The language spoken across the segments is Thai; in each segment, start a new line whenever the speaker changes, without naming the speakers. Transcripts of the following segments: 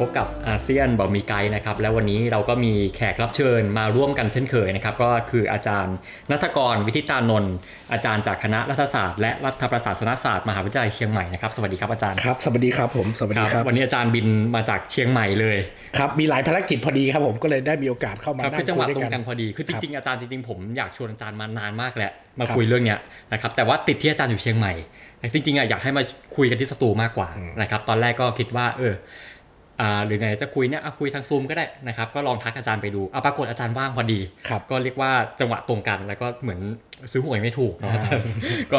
พบกับอาเซียนบอกมีไกด์นะครับ แล้ววันนี้เราก็มีแขกรับเชิญมาร่วมกันเช่นเคยนะครับ ก็คืออาจารย์นัทกรวิทิตานนท์อาจารย์จากคณะรัฐศาสตร์และรัฐประศาสนศาสตร์มหาวิทยาลัยเชียงใหม่นะครับสวัสดีครับอาจารย์
ครับสวัสดีครับผมสวัสดีครับ
วันนี้อาจารย์บินมาจากเชียงใหม่เลย
ครับมีหลายภารกิจพอดีครับผมก็เลยได้มีโอกาสเข้ามา
ครับ
นั่
คื
ง
อจังห
คุ
วะ
ยด้ว
ตร
ย
ง
กัน
กันพอดีคือจ
ครับ
ริงๆอาจารย์จริงๆผมอยากชวนอาจารย์มานานมากแหละมา
ครับ
คุยเรื่องเนี้ยนะครับแต่ว่าติดที่อาจารย์อยู่เชียงใหม่แต่จริงๆอะอยากให้มาคุยกันที่สตูมากกว่านะครับตอนแรกก็คิดว่าเอออ่า หรือไหนจะคุยเนี่ยอะคุยทางซูมก็ได้นะครับ ก็ลองทักอาจารย์ไปดูอะปรากฏอาจารย์ว่างพอดี
ครับ
ก็เรียกว่าจังหวะตรงกัน แล้วก็เหมือนซื้อหวยไม่ถูกเนาะอาจารย์ก็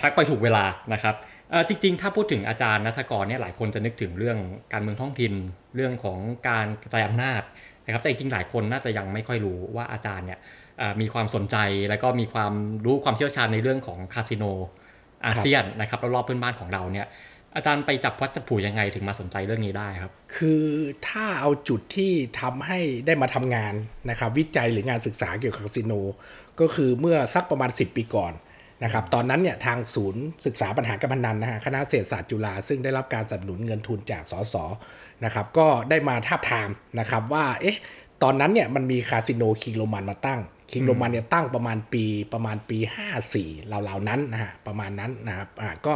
ทักไปถูกเวลานะครับเอ่อจริง ๆ ถ้าพูดถึงอาจารย์นัทกรเนี่ยหลายคนจะนึกถึงเรื่องการเมืองท้องถิ่นเรื่องของการกระจายอำนาจนะครับแต่จริงๆหลายคนน่าจะยังไม่ค่อยรู้ว่าอาจารย์เนี่ยเอ่อมีความสนใจแล้วก็มีความรู้ความเชี่ยวชาญในเรื่องของคาสิโนอาเซียนนะครับรอบๆเพื่อนบ้านของเราเนี่ย อาจารย์ไปจับพัดจับผูยังไงถึงมาสนใจเรื่องนี้ได้ครับ
คือถ้าเอาจุดที่ทำให้ได้มาทำงานนะครับวิจัยหรืองานศึกษาเกี่ยวกับคาสิโน ก็คือเมื่อสักประมาณ 10 ปีก่อนนะครับตอนนั้นเนี่ยทางศูนย์ศึกษาปัญหาการพนันนะฮะคณะเศรษฐศาสตร์จุฬาซึ่งได้รับการสนับสนุนเงินทุนจากสสนะครับก็ได้มาทาบทามนะครับว่าเอ๊ะตอนนั้นเนี่ยมันมีคาสิโนคิงโรมันมาตั้งคิงโรมันเนี่ยตั้งประมาณปีประมาณปี 54ราวๆนั้นนะฮะประมาณนั้นนะครับอ่าก็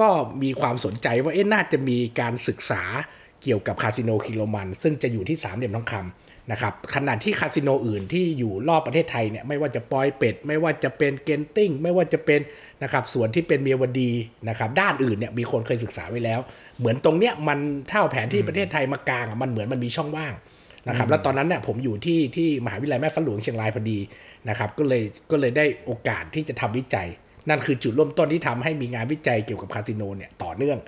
ก็มีความสนใจว่าเอ๊ะน่าจะมีการศึกษาเกี่ยวกับคาสิโนคิงโรมัน ซึ่งจะอยู่ที่สามเหลี่ยมทองคำนะครับขณะที่คาสิโนอื่นที่อยู่รอบประเทศไทยเนี่ยไม่ว่าจะปอยเปต ไม่ว่าจะเป็นเกนติ้ง ไม่ว่าจะเป็นนะครับส่วนที่เป็นเมียวดีนะครับด้านอื่นเนี่ยมีคนเคยศึกษาไว้แล้ว เหมือนตรงเนี้ยมันเท่าแผนที่ประเทศไทยมากลางอะมันเหมือนมันมีช่องว่างนะครับแล้วตอนนั้นเนี่ยผมอยู่ที่ที่มหาวิทยาลัยแม่ฟ้าหลวงเชียงรายพอดีนะครับก็เลยก็เลยได้โอกาสที่จะทำวิจัย นั่นคือจุดเริ่มต้นที่ทำให้มีงานวิจัยเกี่ยวกับคาสิโนเนี่ยต่อเนื่อง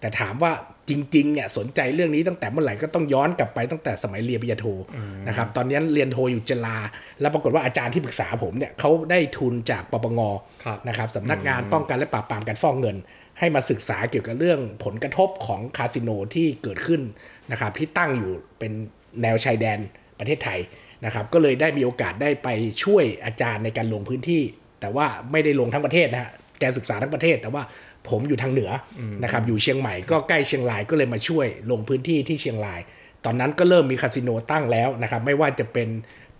แต่ถามว่าจริงๆเนี่ยสนใจเรื่องนี้ตั้งแต่เมื่อไหร่ก็ต้องย้อนกลับไปตั้งแต่สมัยเรียนปริญญาโทนะครับตอนนี้เรียนโทอยู่จุฬาแล้วปรากฏว่าอาจารย์ที่ปรึกษาผมเนี่ยเขาได้ทุนจากปปง
ครับ
นะครับสำนักงานป้องกันและปราบปรามการฟอกเงิน ให้มาศึกษาเกี่ยวกับเรื่องผลกระทบของคาสิโนที่เกิดขึ้นนะครับที่ตั้งอยู่เป็นแนวชายแดนประเทศไทยนะครับก็เลยได้มีโอกาสได้ไปช่วยอาจารย์ในการลงพื้นที่ แต่ว่าไม่ได้ลงทั้งประเทศนะฮะแกศึกษาทั้งประเทศ แต่ว่าผมอยู่ทางเหนืออนะครับอยู่เชียงใหม่ก็ใกล้เชียงรายก็เลยมาช่วยลงพื้นที่ที่เชียงราย ตอนนั้นก็เริ่มมีคาสิโนตั้งแล้วนะครับไม่ว่าจะเป็น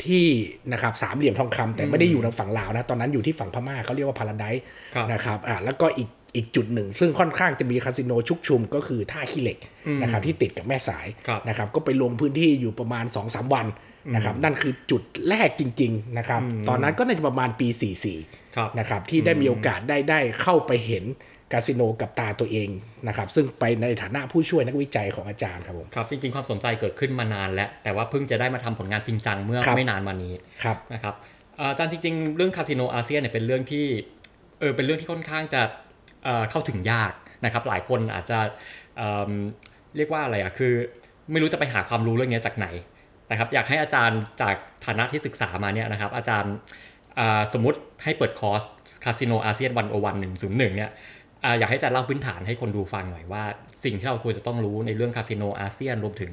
ที่นะครับสามเหลี่ยมทองคำแต่ไม่ได้อยู่ทางฝั่งลาวนะตอนนั้นอยู่ที่ฝั่งพม่าเขาเรียกว่าพาราไดซ์
ครับ
นะครับอ่าแล้วก็อีกอีกจุดหนึ่ง ซึ่งค่อนข้างจะมีคาสิโนชุกชุมก็คือท่าขี้เหล็กนะครับที่ติดกับแม่สาย
ครับ
นะครับก็ไปลงพื้นที่อยู่ประมาณ2-3สามวัน นะครับนั่นคือจุดแรกจริง ๆ นะครับ ตอนนั้นก็น่าจะประมาณปี 44
ครับ
นะครับที่ได้มีโอกาสได้ได้เข้าไปเห็นคาสิโนกับตาตัวเองนะครับ ซึ่งไปในฐานะผู้ช่วยนักวิจัยของอาจารย์ครับผม
ครับ จริง ๆ ความสนใจเกิดขึ้นมานานแล้ว แต่ว่าเพิ่งจะได้มาทำผลงานจริงจังเมื่อ
ครับ
ไม่นานมานี้
ครับ
นะครับเอ่ออาจารย์จริง ๆ เรื่องคาสิโนอาเซียนเนี่ยเป็นเรื่องที่เออเป็นเรื่องที่ค่อนข้างจะเอ่อเข้าถึงยากนะครับ หลายคนอาจจะเอิ่มเรียกว่าอะไรอะคือ ไม่รู้จะไปหาความรู้เรื่องนี้จากไหน นะครับอยากให้อาจารย์จากฐานะที่ศึกษามาเนี่ยนะครับอาจารย์อ่าสมมติให้เปิดคอร์สคาสิโนอาเซียน one o one หนึ่งศูนย์หนึ่งเนี่ยอ่าอยากให้อาจารย์เล่าพื้นฐานให้คนดูฟังหน่อยว่า สิ่งที่เราควรจะต้องรู้ในเรื่องคาสิโนอาเซียนรวมถึง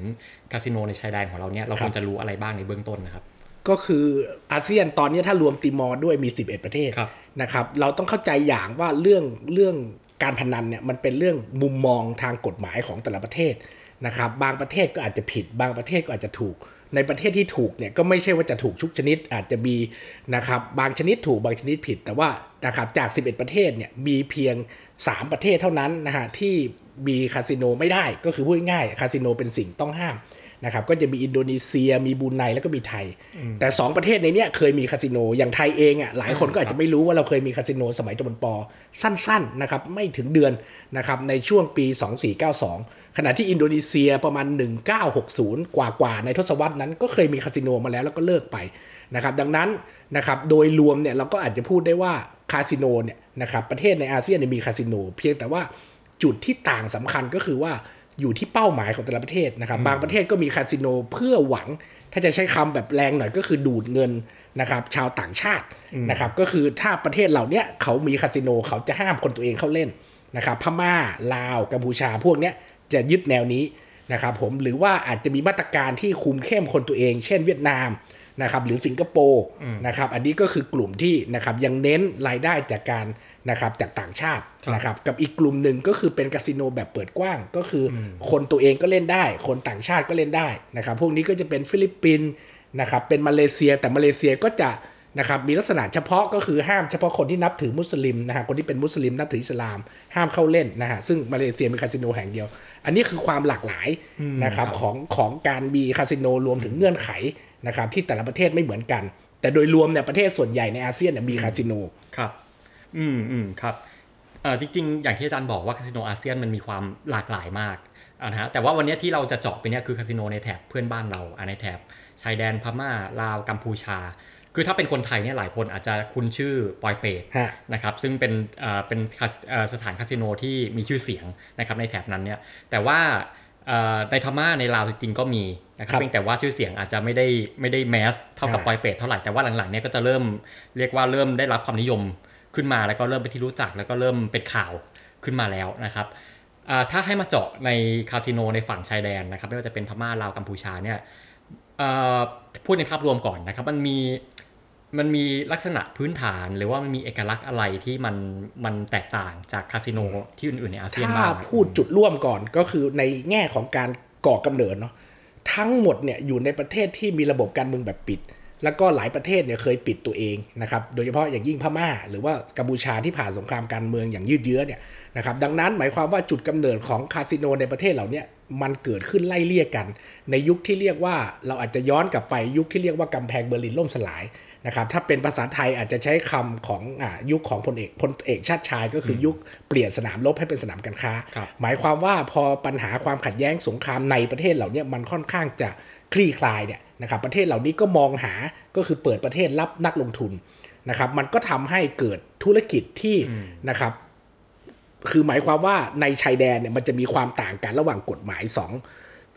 คาสิโนในชายแดนของเราเนี่ยเราควรจะรู้อะไรบ้างในเบื้องต้นนะครับ
ก็คืออาเซียนตอนนี้ถ้ารวมติมอร์ด้วยมี 11 ประเทศ
ครับ
นะครับเราต้องเข้าใจอย่างว่าเรื่องเรื่องการพนันเนี่ยมันเป็นเรื่องมุมมองทางกฎหมายของแต่ละประเทศนะครับบางประเทศก็อาจจะผิด บางประเทศก็อาจจะถูก ในประเทศที่ถูกเนี่ยก็ไม่ใช่ว่าจะถูกทุกชนิดอาจจะมีนะครับบางชนิดถูกบางชนิดผิด แต่ว่านะครับจาก 11 ประเทศเนี่ยมีเพียง 3 ประเทศเท่านั้นนะฮะที่มีคาสิโนไม่ได้ก็คือพูดง่ายคาสิโนเป็นสิ่งต้องห้าม นะครับก็จะมีอินโดนีเซียมีบรูไนแล้วก็มีไทย แต่ 2 ประเทศในเนี้ยเคยมีคาสิโนอย่างไทยเองอะหลายคนก็อาจจะไม่รู้ว่าเราเคยมีคาสิโนสมัยจอมพลปสั้นๆนะครับไม่ถึงเดือนนะครับในช่วงปี 2492 ขณะที่อินโดนีเซียประมาณ 1960 กว่าๆในทศวรรษนั้นก็เคยมีคาสิโนมาแล้วแล้วก็เลิกไปนะครับดังนั้นนะครับโดยรวมเนี่ยเราก็อาจจะพูดได้ว่าคาสิโนเนี่ยนะครับประเทศในอาเซียนเนี่ยมีคาสิโนเพียงแต่ว่าจุดที่ต่างสำคัญก็คือว่า อยู่ที่เป้าหมายของแต่ละประเทศนะครับบางประเทศก็มีคาสิโนเพื่อหวัง ถ้าจะใช้คำแบบแรงหน่อยก็คือดูดเงินนะครับชาวต่างชาตินะครับก็คือถ้าประเทศเหล่าเนี้ยเขามีคาสิโนเขาจะห้ามคนตัวเองเข้าเล่นนะครับพม่าลาวกัมพูชาพวกเนี้ยจะยึดแนวนี้นะครับผมหรือว่าอาจจะมีมาตรการที่คุมเข้มคนตัวเอง เช่นเวียดนาม นะครับหรือสิงคโปร์นะครับอันนี้ก็คือกลุ่มที่นะครับยังเน้นรายได้จากการนะครับจากต่างชาติ
ครับ
นะครับกับอีกกลุ่มหนึ่งก็คือเป็นคาสิโนแบบเปิดกว้าง ก็คืออคนตัวเองก็เล่นได้ คนต่างชาติก็เล่นได้นะครับพวกนี้ก็จะเป็นฟิลิปปินส์นะครับเป็นมาเลเซียแต่มาเลเซียก็จะนะครับมีลักษณะเฉพาะก็คือห้ามเฉพาะคนที่นับถือมุสลิมนะฮะคนที่เป็นมุสลิมนับถืออิสลาม ห้ามเข้าเล่นนะฮะซึ่งมาเลเซียเป็นคาสิโนแห่งเดียว อันนี้คือความหลากหลายนะครับ
ครับ
ของของการมีคาสิโนรวมถึงเงื่อนไข นะครับที่แต่ละประเทศไม่เหมือนกัน แต่โดยรวมเนี่ยประเทศส่วนใหญ่ในอาเซียนเนี่ยมีคาสิโน
ครับอืมอืมครับเอ่อจริงๆ อย่างที่อาจารย์บอกว่าคาสิโนอาเซียนมันมีความหลากหลายมากอะนะฮะแต่ว่าวันนี้ที่เราจะเจาะไปเนี่ยคือคาสิโนในแถบเพื่อนบ้านเราอะในแถบชายแดนพม่าลาวกัมพูชา คือถ้าเป็นคนไทยเนี่ยหลายคนอาจจะคุ้นชื่อปอยเปต
ฮะ
นะครับซึ่งเป็นเอ่อเป็นคาสเอ่อสถานคาสิโนที่มีชื่อเสียงนะครับในแถบนั้นเนี่ยแต่ว่าเอ่อ ในพม่าในลาวจริงๆก็มีนะครั
ครับบ
เพียงแต่ว่าชื่อเสียงอาจจะไม่ได้ไม่ได้แมสเท่ากับ
อ่า
ปอยเปตเท่าไหร่แต่ว่าหลังๆเนี่ยก็จะเริ่มเรียกว่าเริ่มได้รับความนิยมขึ้นมาแล้วก็เริ่มเป็นที่รู้จักแล้วก็เริ่มเป็นข่าวขึ้นมาแล้วนะครับอ่าถ้าให้มาเจาะในคาสิโนในฝั่งชายแดนนะครับไม่ว่าจะเป็นพม่าลาวกัมพูชาเนี่ยเอ่อพูดในภาพรวมก่อนนะครับมันมี มันมีลักษณะพื้นฐานหรือว่ามันมีเอกลักษณ์อะไรที่มันมันแตกต่างจากคาสิโนที่อื่นๆในอาเซียน
ถ้า
ว่า
พูดจุดร่วมก่อนก็คือในแง่ของการก่อกำเนิดเนาะทั้งหมดเนี่ยอยู่ในประเทศที่มีระบบการเมืองแบบปิด แล้วก็หลายประเทศเนี่ยเคยปิดตัวเองนะครับโดยเฉพาะอย่างยิ่งพม่า หรือว่ากัมพูชาที่ผ่านสงครามการเมืองอย่างยืดเยื้อเนี่ยนะครับดังนั้นหมายความว่าจุดกำเนิดของคาสิโนในประเทศเหล่านี้มันเกิดขึ้นไล่เลี่ยกัน ในยุคที่เรียกว่าเราอาจจะย้อนกลับไปยุคที่เรียกว่ากำแพงเบอร์ลินล่มสลาย นะครับถ้าเป็นภาษาไทยอาจจะใช้คำของอ่ายุคของพลเอกพลเอกชาติชาย ก็คือยุคเปลี่ยนสนามรบให้เป็นสนามการค้า
ครับ
หมายความว่าพอปัญหาความขัดแย้งสงครามในประเทศเหล่านี้มันค่อนข้างจะคลี่คลายเนี่ยนะครับประเทศเหล่านี้ก็มองหาก็คือเปิดประเทศรับนักลงทุนนะครับมันก็ทำให้เกิดธุรกิจที่นะครับคือหมายความว่าในชายแดนเนี่ยมันจะมีความต่างกันระหว่างกฎหมายสอง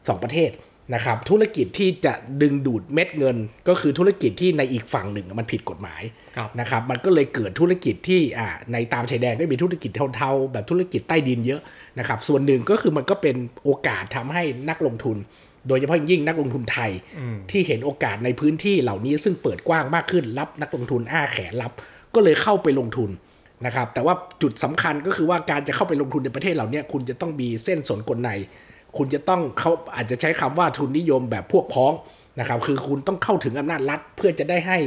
สองประเทศ นะครับธุรกิจที่จะดึงดูดเม็ดเงิน ก็คือธุรกิจที่ในอีกฝั่งหนึ่งมันผิดกฎหมาย
ครับ
นะครับมันก็เลยเกิดธุรกิจที่อ่าในตามชายแดนก็มีธุรกิจเทาๆ แบบธุรกิจใต้ดินเยอะนะครับส่วนหนึ่งก็คือมันก็เป็นโอกาสทำให้นักลงทุน โดยเฉพาะอย่างยิ่งนักลงทุนไทยที่เห็นโอกาสในพื้นที่เหล่านี้ซึ่งเปิดกว้างมากขึ้นรับนักลงทุนอ้าแขนรับ ก็เลยเข้าไปลงทุนนะครับแต่ว่าจุดสำคัญก็คือว่าการจะเข้าไปลงทุนในประเทศเหล่านี้คุณจะต้องมีเส้นสนกลใน คุณจะต้องเขาอาจจะใช้คำว่าทุนนิยมแบบพวกพ้องนะครับ คือคุณต้องเข้าถึงอำนาจรัฐเพื่อจะได้ให้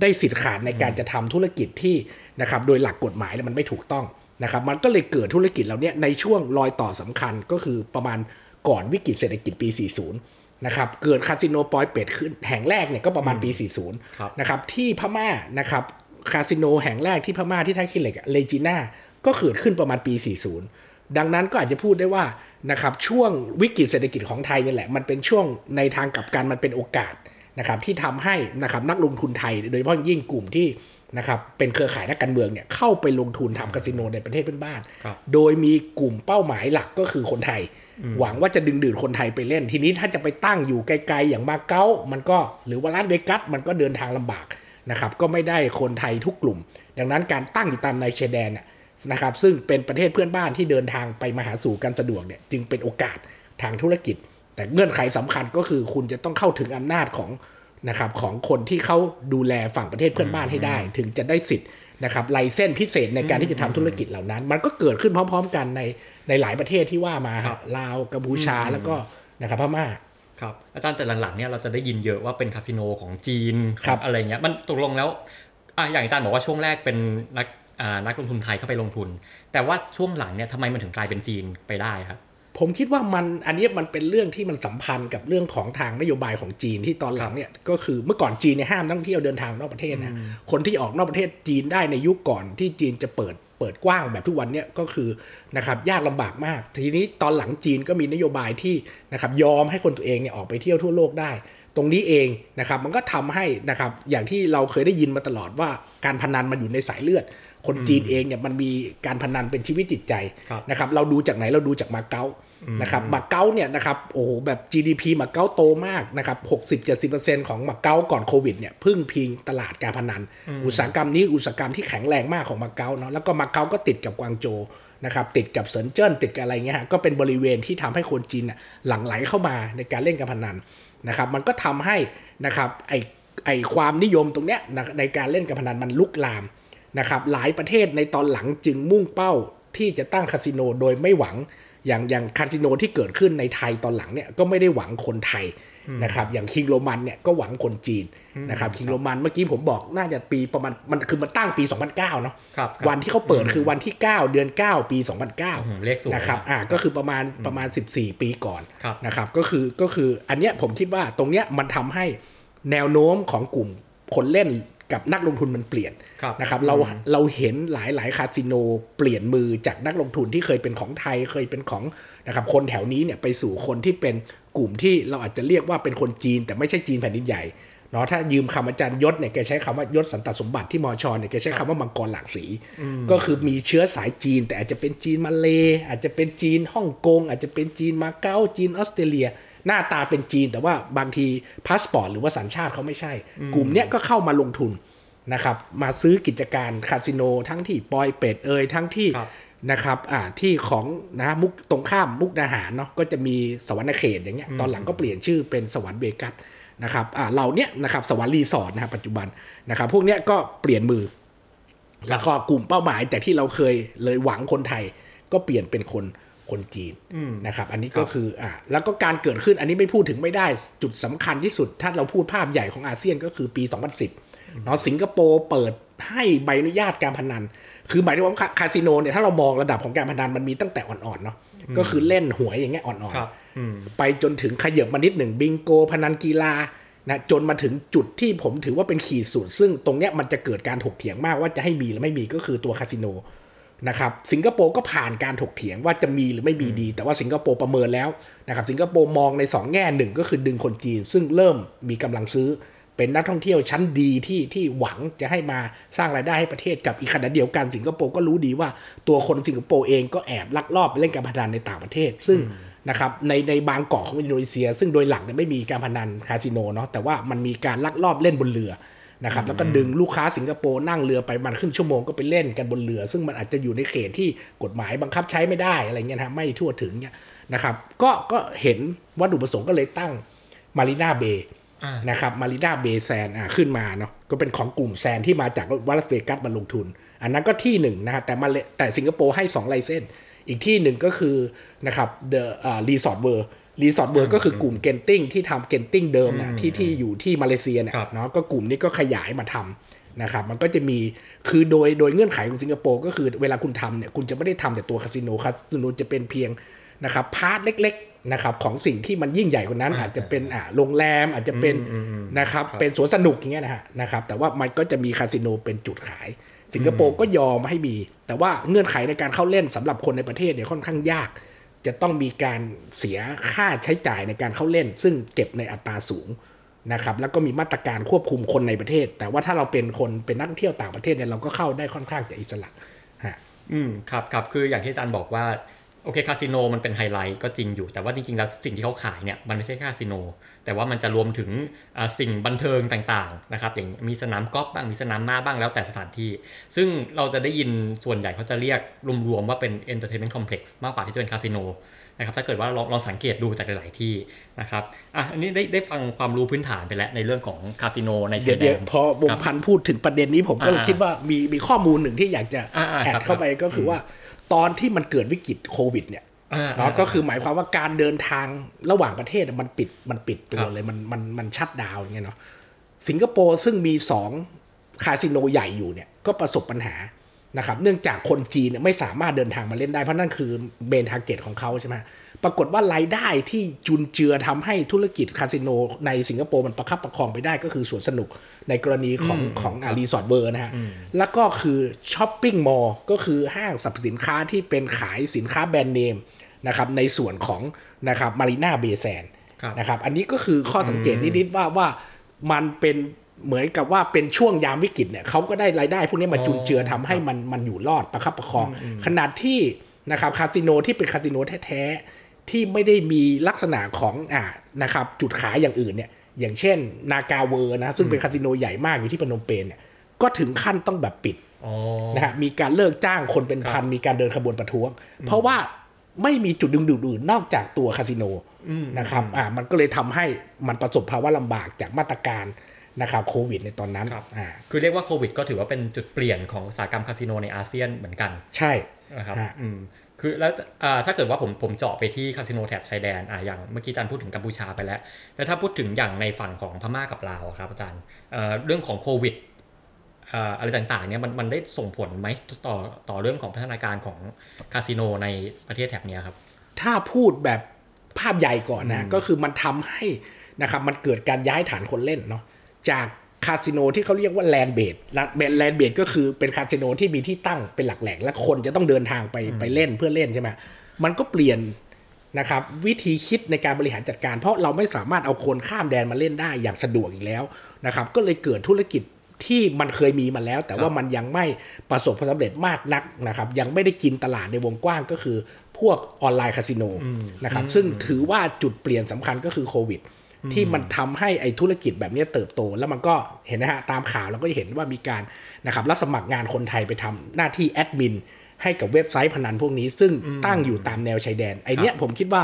ได้สิทธิ์ขาดในการจะทำธุรกิจที่นะครับ โดยหลักกฎหมายแล้วมันไม่ถูกต้องนะครับ มันก็เลยเกิดธุรกิจเหล่านี้ในช่วงรอยต่อสำคัญก็คือประมาณก่อนวิกฤตเศรษฐกิจปี 40 นะครับ เกิดคาสิโนปอยเปตขึ้นแห่งแรกเนี่ยก็ประมาณปี 40
ครับ
นะครับ ที่พม่านะครับคาสิโนแห่งแรกที่พม่าที่ท่าขี้เหล็ก Reginaก็เกิดขึ้นประมาณปี 40 ดังนั้นก็อาจจะพูดได้ว่า นะครับช่วงวิกฤตเศรษฐกิจของไทยนี่แหละ มันเป็นช่วงในทางกลับกันมันเป็นโอกาสนะครับที่ทำให้นะครับนักลงทุนไทย โดยเฉพาะยิ่งกลุ่มที่นะครับเป็นเครือข่ายนักการเมืองเนี่ยเข้าไปลงทุนทำคาสิโนในประเทศเพื่อนบ้าน
ครับ
โดยมีกลุ่มเป้าหมายหลักก็คือคนไทย หวังว่าจะดึงดูดคนไทยไปเล่น ทีนี้ถ้าจะไปตั้งอยู่ไกลๆอย่างมาเก๊ามันก็หรือว่าลาสเวกัสมันก็เดินทางลำบากนะครับก็ไม่ได้คนไทยทุกกลุ่ม ดังนั้นการตั้งอยู่ตามในชายแดน น่ะนะครับ ซึ่งเป็นประเทศเพื่อนบ้านที่เดินทางไปมาหาสู่กันสะดวกเนี่ยจึงเป็นโอกาสทางธุรกิจ แต่เงื่อนไขสำคัญก็คือคุณจะต้องเข้าถึงอำนาจของนะครับของคนที่เขาดูแลฝั่งประเทศเพื่อนบ้านให้ได้ ถึงจะได้สิทธิ์นะครับไลเส้นพิเศษในการที่จะทำธุรกิจเหล่านั้น มันก็เกิดขึ้นพร้อม ๆ กันในในหลายประเทศที่ว่ามา
ครับ
ลาวกัมพูชาแล้วก็นะครับพม่า
ครับอาจารย์แต่หลังๆเนี่ยเราจะได้ยินเยอะว่าเป็นคาสิโนของจีน
ครับ
อะไรเงี้ยมันตกลงแล้วอะอย่างอาจารย์บอกว่าช่วงแรกเป็นนักอ่า นักลงทุนไทยเข้าไปลงทุน แต่ว่าช่วงหลังเนี่ยทำไมมันถึงกลายเป็นจีนไปได้ครับ
ผมคิดว่ามันอันนี้มันเป็นเรื่องที่มันสัมพันธ์กับเรื่องของทางนโยบายของจีนที่ตอนหลังเนี่ยก็คือเมื่อก่อนจีนเนี่ยห้ามนักท่องเที่ยวเดินทางนอกประเทศนะคนที่ออกนอกประเทศจีนได้ในยุคก่อนที่จีนจะเปิดเปิดกว้างแบบทุกวันเนี่ยก็คือนะครับยากลำบากมาก ทีนี้ตอนหลังจีนก็มีนโยบายที่นะครับยอมให้คนตัวเองเนี่ยออกไปเที่ยวทั่วโลกได้ ตรงนี้เองนะครับมันก็ทำให้นะครับอย่างที่เราเคยได้ยินมาตลอดว่าการพนันมันอยู่ในสายเลือด คนจีนเองเนี่ยมันมีการพนันเป็นชีวิตจิตใจ
ครับ
นะครับเราดูจากไหนเราดูจากมาเก๊านะครับมาเก๊าเนี่ยนะครับโอ้โหแบบ GDP มาเก๊าโตมากนะครับ60-70%ของมาเก๊าก่อนโควิดเนี่ยพึ่งพิงตลาดการพนัน อุตสาหกรรมนี้อุตสาหกรรมที่แข็งแรงมากของมาเก๊าเนาะแล้วก็มาเก๊าก็ติดกับกวางโจวนะครับติดกับเซินเจิ้นติดกับอะไรเงี้ยฮะก็เป็นบริเวณที่ทำให้คนจีนน่ะหลั่งไหลเข้ามาในการเล่นการพนันนะครับมันก็ทำให้นะครับไอไอความนิยมตรงเนี้ยนะในการเล่นการพนันมันลุกลาม นะครับหลายประเทศในตอนหลังจึงมุ่งเป้าที่จะตั้งคาสิโนโดยไม่หวังอย่างอย่างคาสิโนที่เกิดขึ้นในไทยตอนหลังเนี่ยก็ไม่ได้หวังคนไทยนะครับอย่างคิงโรมันเนี่ยก็หวังคนจีนนะครับคิงโรมันเมื่อกี้ผมบอกน่าจะปีประมาณมันคือมันตั้งปี 2009เนาะ
ครับครับ
วันที่เขาเปิดคือวันที่ 9 เดือน 9 ปี 2009
อืมเลขสวย
นะครับอ่าก็คือประมาณประมาณ 14 ปีก่อน
ครับ
นะครับก็คือก็คืออันเนี้ยผมคิดว่าตรงเนี้ยมันทำให้แนวโน้มของกลุ่มคนเล่น กับนักลงทุนมันเปลี่ยน
ครับ
นะครับเราเราเห็นหลายหลายคาสิโนเปลี่ยนมือจากนักลงทุนที่เคยเป็นของไทยเคยเป็นของนะครับคนแถวนี้เนี่ยไปสู่คนที่เป็นกลุ่มที่เราอาจจะเรียกว่าเป็นคนจีน แต่ไม่ใช่จีนแผ่นดินใหญ่เนาะถ้ายืมคำอาจารย์ยศเนี่ยแกใช้คำว่ายศสันตสมบัติที่มอชอเนี่ยแกใช้คำว่ามังกรหลากสี ก็คือมีเชื้อสายจีน แต่อาจจะเป็นจีนมาเล อาจจะเป็นจีนฮ่องกง อาจจะเป็นจีนมาเก๊าจีนออสเตรเลีย หน้าตาเป็นจีน แต่ว่าบางทีพาสปอร์ตหรือว่าสัญชาติเขาไม่ใช่ กลุ่มเนี้ยก็เข้ามาลงทุนนะครับ มาซื้อกิจการคาสิโนทั้งที่ปอยเป็ดเอยทั้งที่
ครับ
นะครับอ่าที่ของนะมุกตรงข้ามมุกดาหารเนาะก็จะมีสวรรค์เขตอย่างเงี้ยตอนหลังก็เปลี่ยนชื่อเป็นสวรรค์เวกัสนะครับอ่าเราเนี้ยนะครับสวรรค์รีสอร์ทนะครับปัจจุบันนะครับ พวกเนี้ยก็เปลี่ยนมือ แล้วก็กลุ่มเป้าหมายแต่ที่เราเคยเลยหวังคนไทยก็เปลี่ยนเป็นคน คนจีนนะครับ อันนี้ก็คืออ่าแล้วก็การเกิดขึ้นอันนี้ไม่พูดถึงไม่ได้จุดสำคัญที่สุด ถ้าเราพูดภาพใหญ่ของอาเซียนก็คือปี 2010เนาะสิงคโปร์เปิดให้ใบอนุญาตการพนัน คือหมายถึงว่าคาคาสิโนเนี่ยถ้าเรามองระดับของการพนันมันมีตั้งแต่อ่อนๆเนาะก็คือเล่นหวยอย่างเงี้ยอ่อน
ครับ
ๆไปจนถึงขยับมานิดหนึ่งบิงโกพนันกีฬานะจนมาถึงจุดที่ผมถือว่าเป็นขีดสุดซึ่งตรงเนี้ยมันจะเกิดการถกเถียงมากว่าจะให้มีหรือไม่มีก็คือตัวคาสิโน นะครับสิงคโปร์ก็ผ่านการถกเถียงว่าจะมีหรือไม่มีดี แต่ว่าสิงคโปร์ประเมินแล้วนะครับสิงคโปร์มองใน 2 แง่หนึ่งก็คือดึงคนจีน ซึ่งเริ่มมีกำลังซื้อ เป็นนักท่องเที่ยวชั้นดีที่ที่หวังจะให้มาสร้างรายได้ให้ประเทศกับอีกขณะเดียวกันสิงคโปร์ก็รู้ดีว่าตัวคนสิงคโปร์เองก็แอบลักลอบไปเล่นการพนันในต่างประเทศ ซึ่งนะครับในในบางเกาะของอินโดนีเซีย ซึ่งโดยหลักเนี่ยไม่มีการพนันคาสิโนเนาะแต่ว่ามันมีการลักลอบเล่นบนเรือ นะครับแล้วก็ดึงลูกค้าสิงคโปร์นั่งเรือไปมันครึ่งชั่วโมงก็ไปเล่นกันบนเรือ ซึ่งมันอาจจะอยู่ในเขตที่กฎหมายบังคับใช้ไม่ได้อะไรเงี้ยนะฮะไม่ทั่วถึงเนี่ยนะครับก็ก็เห็นวัตถุประสงค์ก็เลยตั้ง Marina Bay
อ่า
นะครับ Marina Bay Sands อะขึ้นมาเนาะก็เป็นของกลุ่ม Sands ที่มาจากลาสเวกัสมาลงทุน อันนั้นก็ที่หนึ่งนะฮะแต่มาเลแต่สิงคโปร์ให้2 license อีกที่หนึ่งก็คือนะครับ The อ่า Resort World Resort World ก็คือกลุ่มเกนติ้งที่ทำเกนติ้งเดิมนะที่ที่อยู่ที่มาเลเซียเนี่ย
ครับ
เนาะก็กลุ่มนี้ก็ขยายมาทำนะครับมันก็จะมีคือโดยโดยเงื่อนไขของสิงคโปร์ก็คือเวลาคุณทำเนี่ยคุณจะไม่ได้ทำแต่ตัวคาสิโนคาสิโนจะเป็นเพียงนะครับ part เล็กๆนะครับของสิ่งที่มันยิ่งใหญ่กว่านั้น อาจจะเป็นอ่าโรงแรมอาจจะเป็นนะครับเป็นสวนสนุกอย่างเงี้ยนะฮะนะครับแต่ว่ามันก็จะมีคาสิโนเป็นจุดขายสิงคโปร์ก็ยอมให้มี แต่ว่าเงื่อนไขในการเข้าเล่นสำหรับคนในประเทศเนี่ยค่อนข้างยาก จะต้องมีการเสียค่าใช้จ่ายในการเข้าเล่น ซึ่งเก็บในอัตราสูงนะครับ แล้วก็มีมาตรการควบคุมคนในประเทศ แต่ว่าถ้าเราเป็นคนเป็นนักท่องเที่ยวต่างประเทศเนี่ยเราก็เข้าได้ค่อนข้างจะอิสระฮะ
อืมครับครับคืออย่างที่อาจารย์บอกว่า โอเคคาสิโนมันเป็นไฮไลท์ก็จริงอยู่ แต่ว่าจริงๆ แล้วสิ่งที่เขาขายเนี่ยมันไม่ใช่แค่คาสิโน แต่ว่ามันจะรวมถึงอ่าสิ่งบันเทิงต่างๆนะครับอย่างมีสนามกอล์ฟบ้างมีสนามม้าบ้างแล้วแต่สถานที่ ซึ่งเราจะได้ยินส่วนใหญ่เขาจะเรียกรวมๆว่าเป็น entertainment complex มากกว่าที่จะเป็นคาสิโนนะครับถ้าเกิดว่าลองลองสังเกตดูจากหลาย ๆ ที่นะครับอะอันนี้ได้ได้ฟังความรู้พื้นฐานไปแล้วในเรื่องของคาสิโนใน
เดี๋ย
ชา
วยเดี๋ยว
แดน
พอวงพันธุ์พูดถึงประเด็นนี้ผมก็เลย
อ่า
คิดว่ามีมีข้อมูลหนึ่งที่อยากจะ
อ่าอ่า
แอด
ครับ
เข้าไปก็คือว่า ตอนที่มันเกิดวิกฤตโควิดเนี่ย
อ่า
เนาะก็คือหมายความว่าการเดินทางระหว่างประเทศมันปิดมันปิดตั
ควรับ
เลยมันมันมันชัดดาวน์อย่างเงี้ยเนาะสิงคโปร์ซึ่งมีสองคาสิโนใหญ่อยู่เนี่ยก็ประสบปัญหา นะครับเนื่องจากคนจีนเนี่ยไม่สามารถเดินทางมาเล่นได้เพราะนั่นคือเบนทาร์เก็ตของเขาใช่ไหมปรากฏว่ารายได้ที่จุนเจือทำให้ธุรกิจคาสิโนในสิงคโปร์มันประคับประคองไปได้ก็คือสวนสนุกในกรณีของของอา Resort World นะฮะ แล้วก็คือ shopping mall ก็คือห้างสรรพสินค้าที่เป็นขายสินค้าแบรนด์เนมนะครับในส่วนของนะครับ Marina Bay Sands
ครับ
นะครับอันนี้ก็คือข้อสังเกตนิดๆว่าว่ามันเป็น เหมือนกับว่าเป็นช่วงยามวิกฤตเนี่ยเขาก็ได้รายได้พวกนี้มาจุนเจือทำให้มันมันอยู่รอดประคับประคอง ขณะที่นะครับคาสิโนที่เป็นคาสิโนแท้ๆที่ไม่ได้มีลักษณะของอ่านะครับจุดขายอย่างอื่นเนี่ยอย่างเช่น นากาเวอร์นะซึ่งเป็นคาสิโนใหญ่มากอยู่ที่พนมเปญเนี่ยก็ถึงขั้นต้องแบบปิด
อ๋อ
นะฮะมีการเลิกจ้างคนเป็นพันมีการเดินขบวนประท้วง เพราะว่าไม่มีจุดดึงดูดอื่นนอกจากตัวคาสิโนนะครับอ่ามันก็เลยทำให้มันประสบภาวะลำบากจากมาตรการ นะครับโควิดในตอนนั้น
ครับ
อ่า
คือเรียกว่าโควิด ก็ถือว่าเป็นจุดเปลี่ยนของอุตสาหกรรมคาสิโนในอาเซียนเหมือนกัน
ใช่
นะครับ
ฮะ
อืมคือแล้วอ่าถ้าเกิดว่าผมผมเจาะไปที่คาสิโนแถบชายแดนอ่าอย่างเมื่อกี้อาจารย์พูดถึงกัมพูชาไปแล้ว แล้วถ้าพูดถึงอย่างในฝั่งของพม่ากับลาวอะครับอาจารย์เอ่อเรื่องของโควิดอ่าอะไรต่างๆเนี่ยมันมันได้ส่งผลไหมต่อต่อเรื่องของพัฒนาการของคาสิโนในประเทศแถบเนี้ยครับ
ถ้าพูดแบบภาพใหญ่ก่อนนะก็คือมันทำให้นะครับมันเกิดการย้ายฐานคนเล่นเนาะ จากคาสิโนที่เขาเรียกว่าแลนเบดแลนเบดก็คือเป็นคาสิโนที่มีที่ตั้งเป็นหลักแหล่งและคนจะต้องเดินทางไปไปเล่นเพื่อเล่นใช่ไหมมันก็เปลี่ยนนะครับวิธีคิดในการบริหารจัดการ เพราะเราไม่สามารถเอาคนข้ามแดนมาเล่นได้อย่างสะดวกอีกแล้วนะครับ ก็เลยเกิดธุรกิจที่มันเคยมีมาแล้ว แต่ว่ามันยังไม่ประสบความสำเร็จมากนักนะครับ ยังไม่ได้กินตลาดในวงกว้างก็คือพวกออนไลน์คาสิโนนะครับซึ่งถือว่าจุดเปลี่ยนสำคัญก็คือโควิด ที่มันทำให้ไอ้ธุรกิจแบบนี้เติบโต แล้วมันก็เห็นนะฮะตามข่าวเราก็จะเห็นว่ามีการนะครับรับสมัครงานคนไทยไปทำหน้าที่แอดมินให้กับเว็บไซต์พนันพวกนี้ ซึ่งตั้งอยู่ตามแนวชายแดนไอเนี้ยผมคิดว่า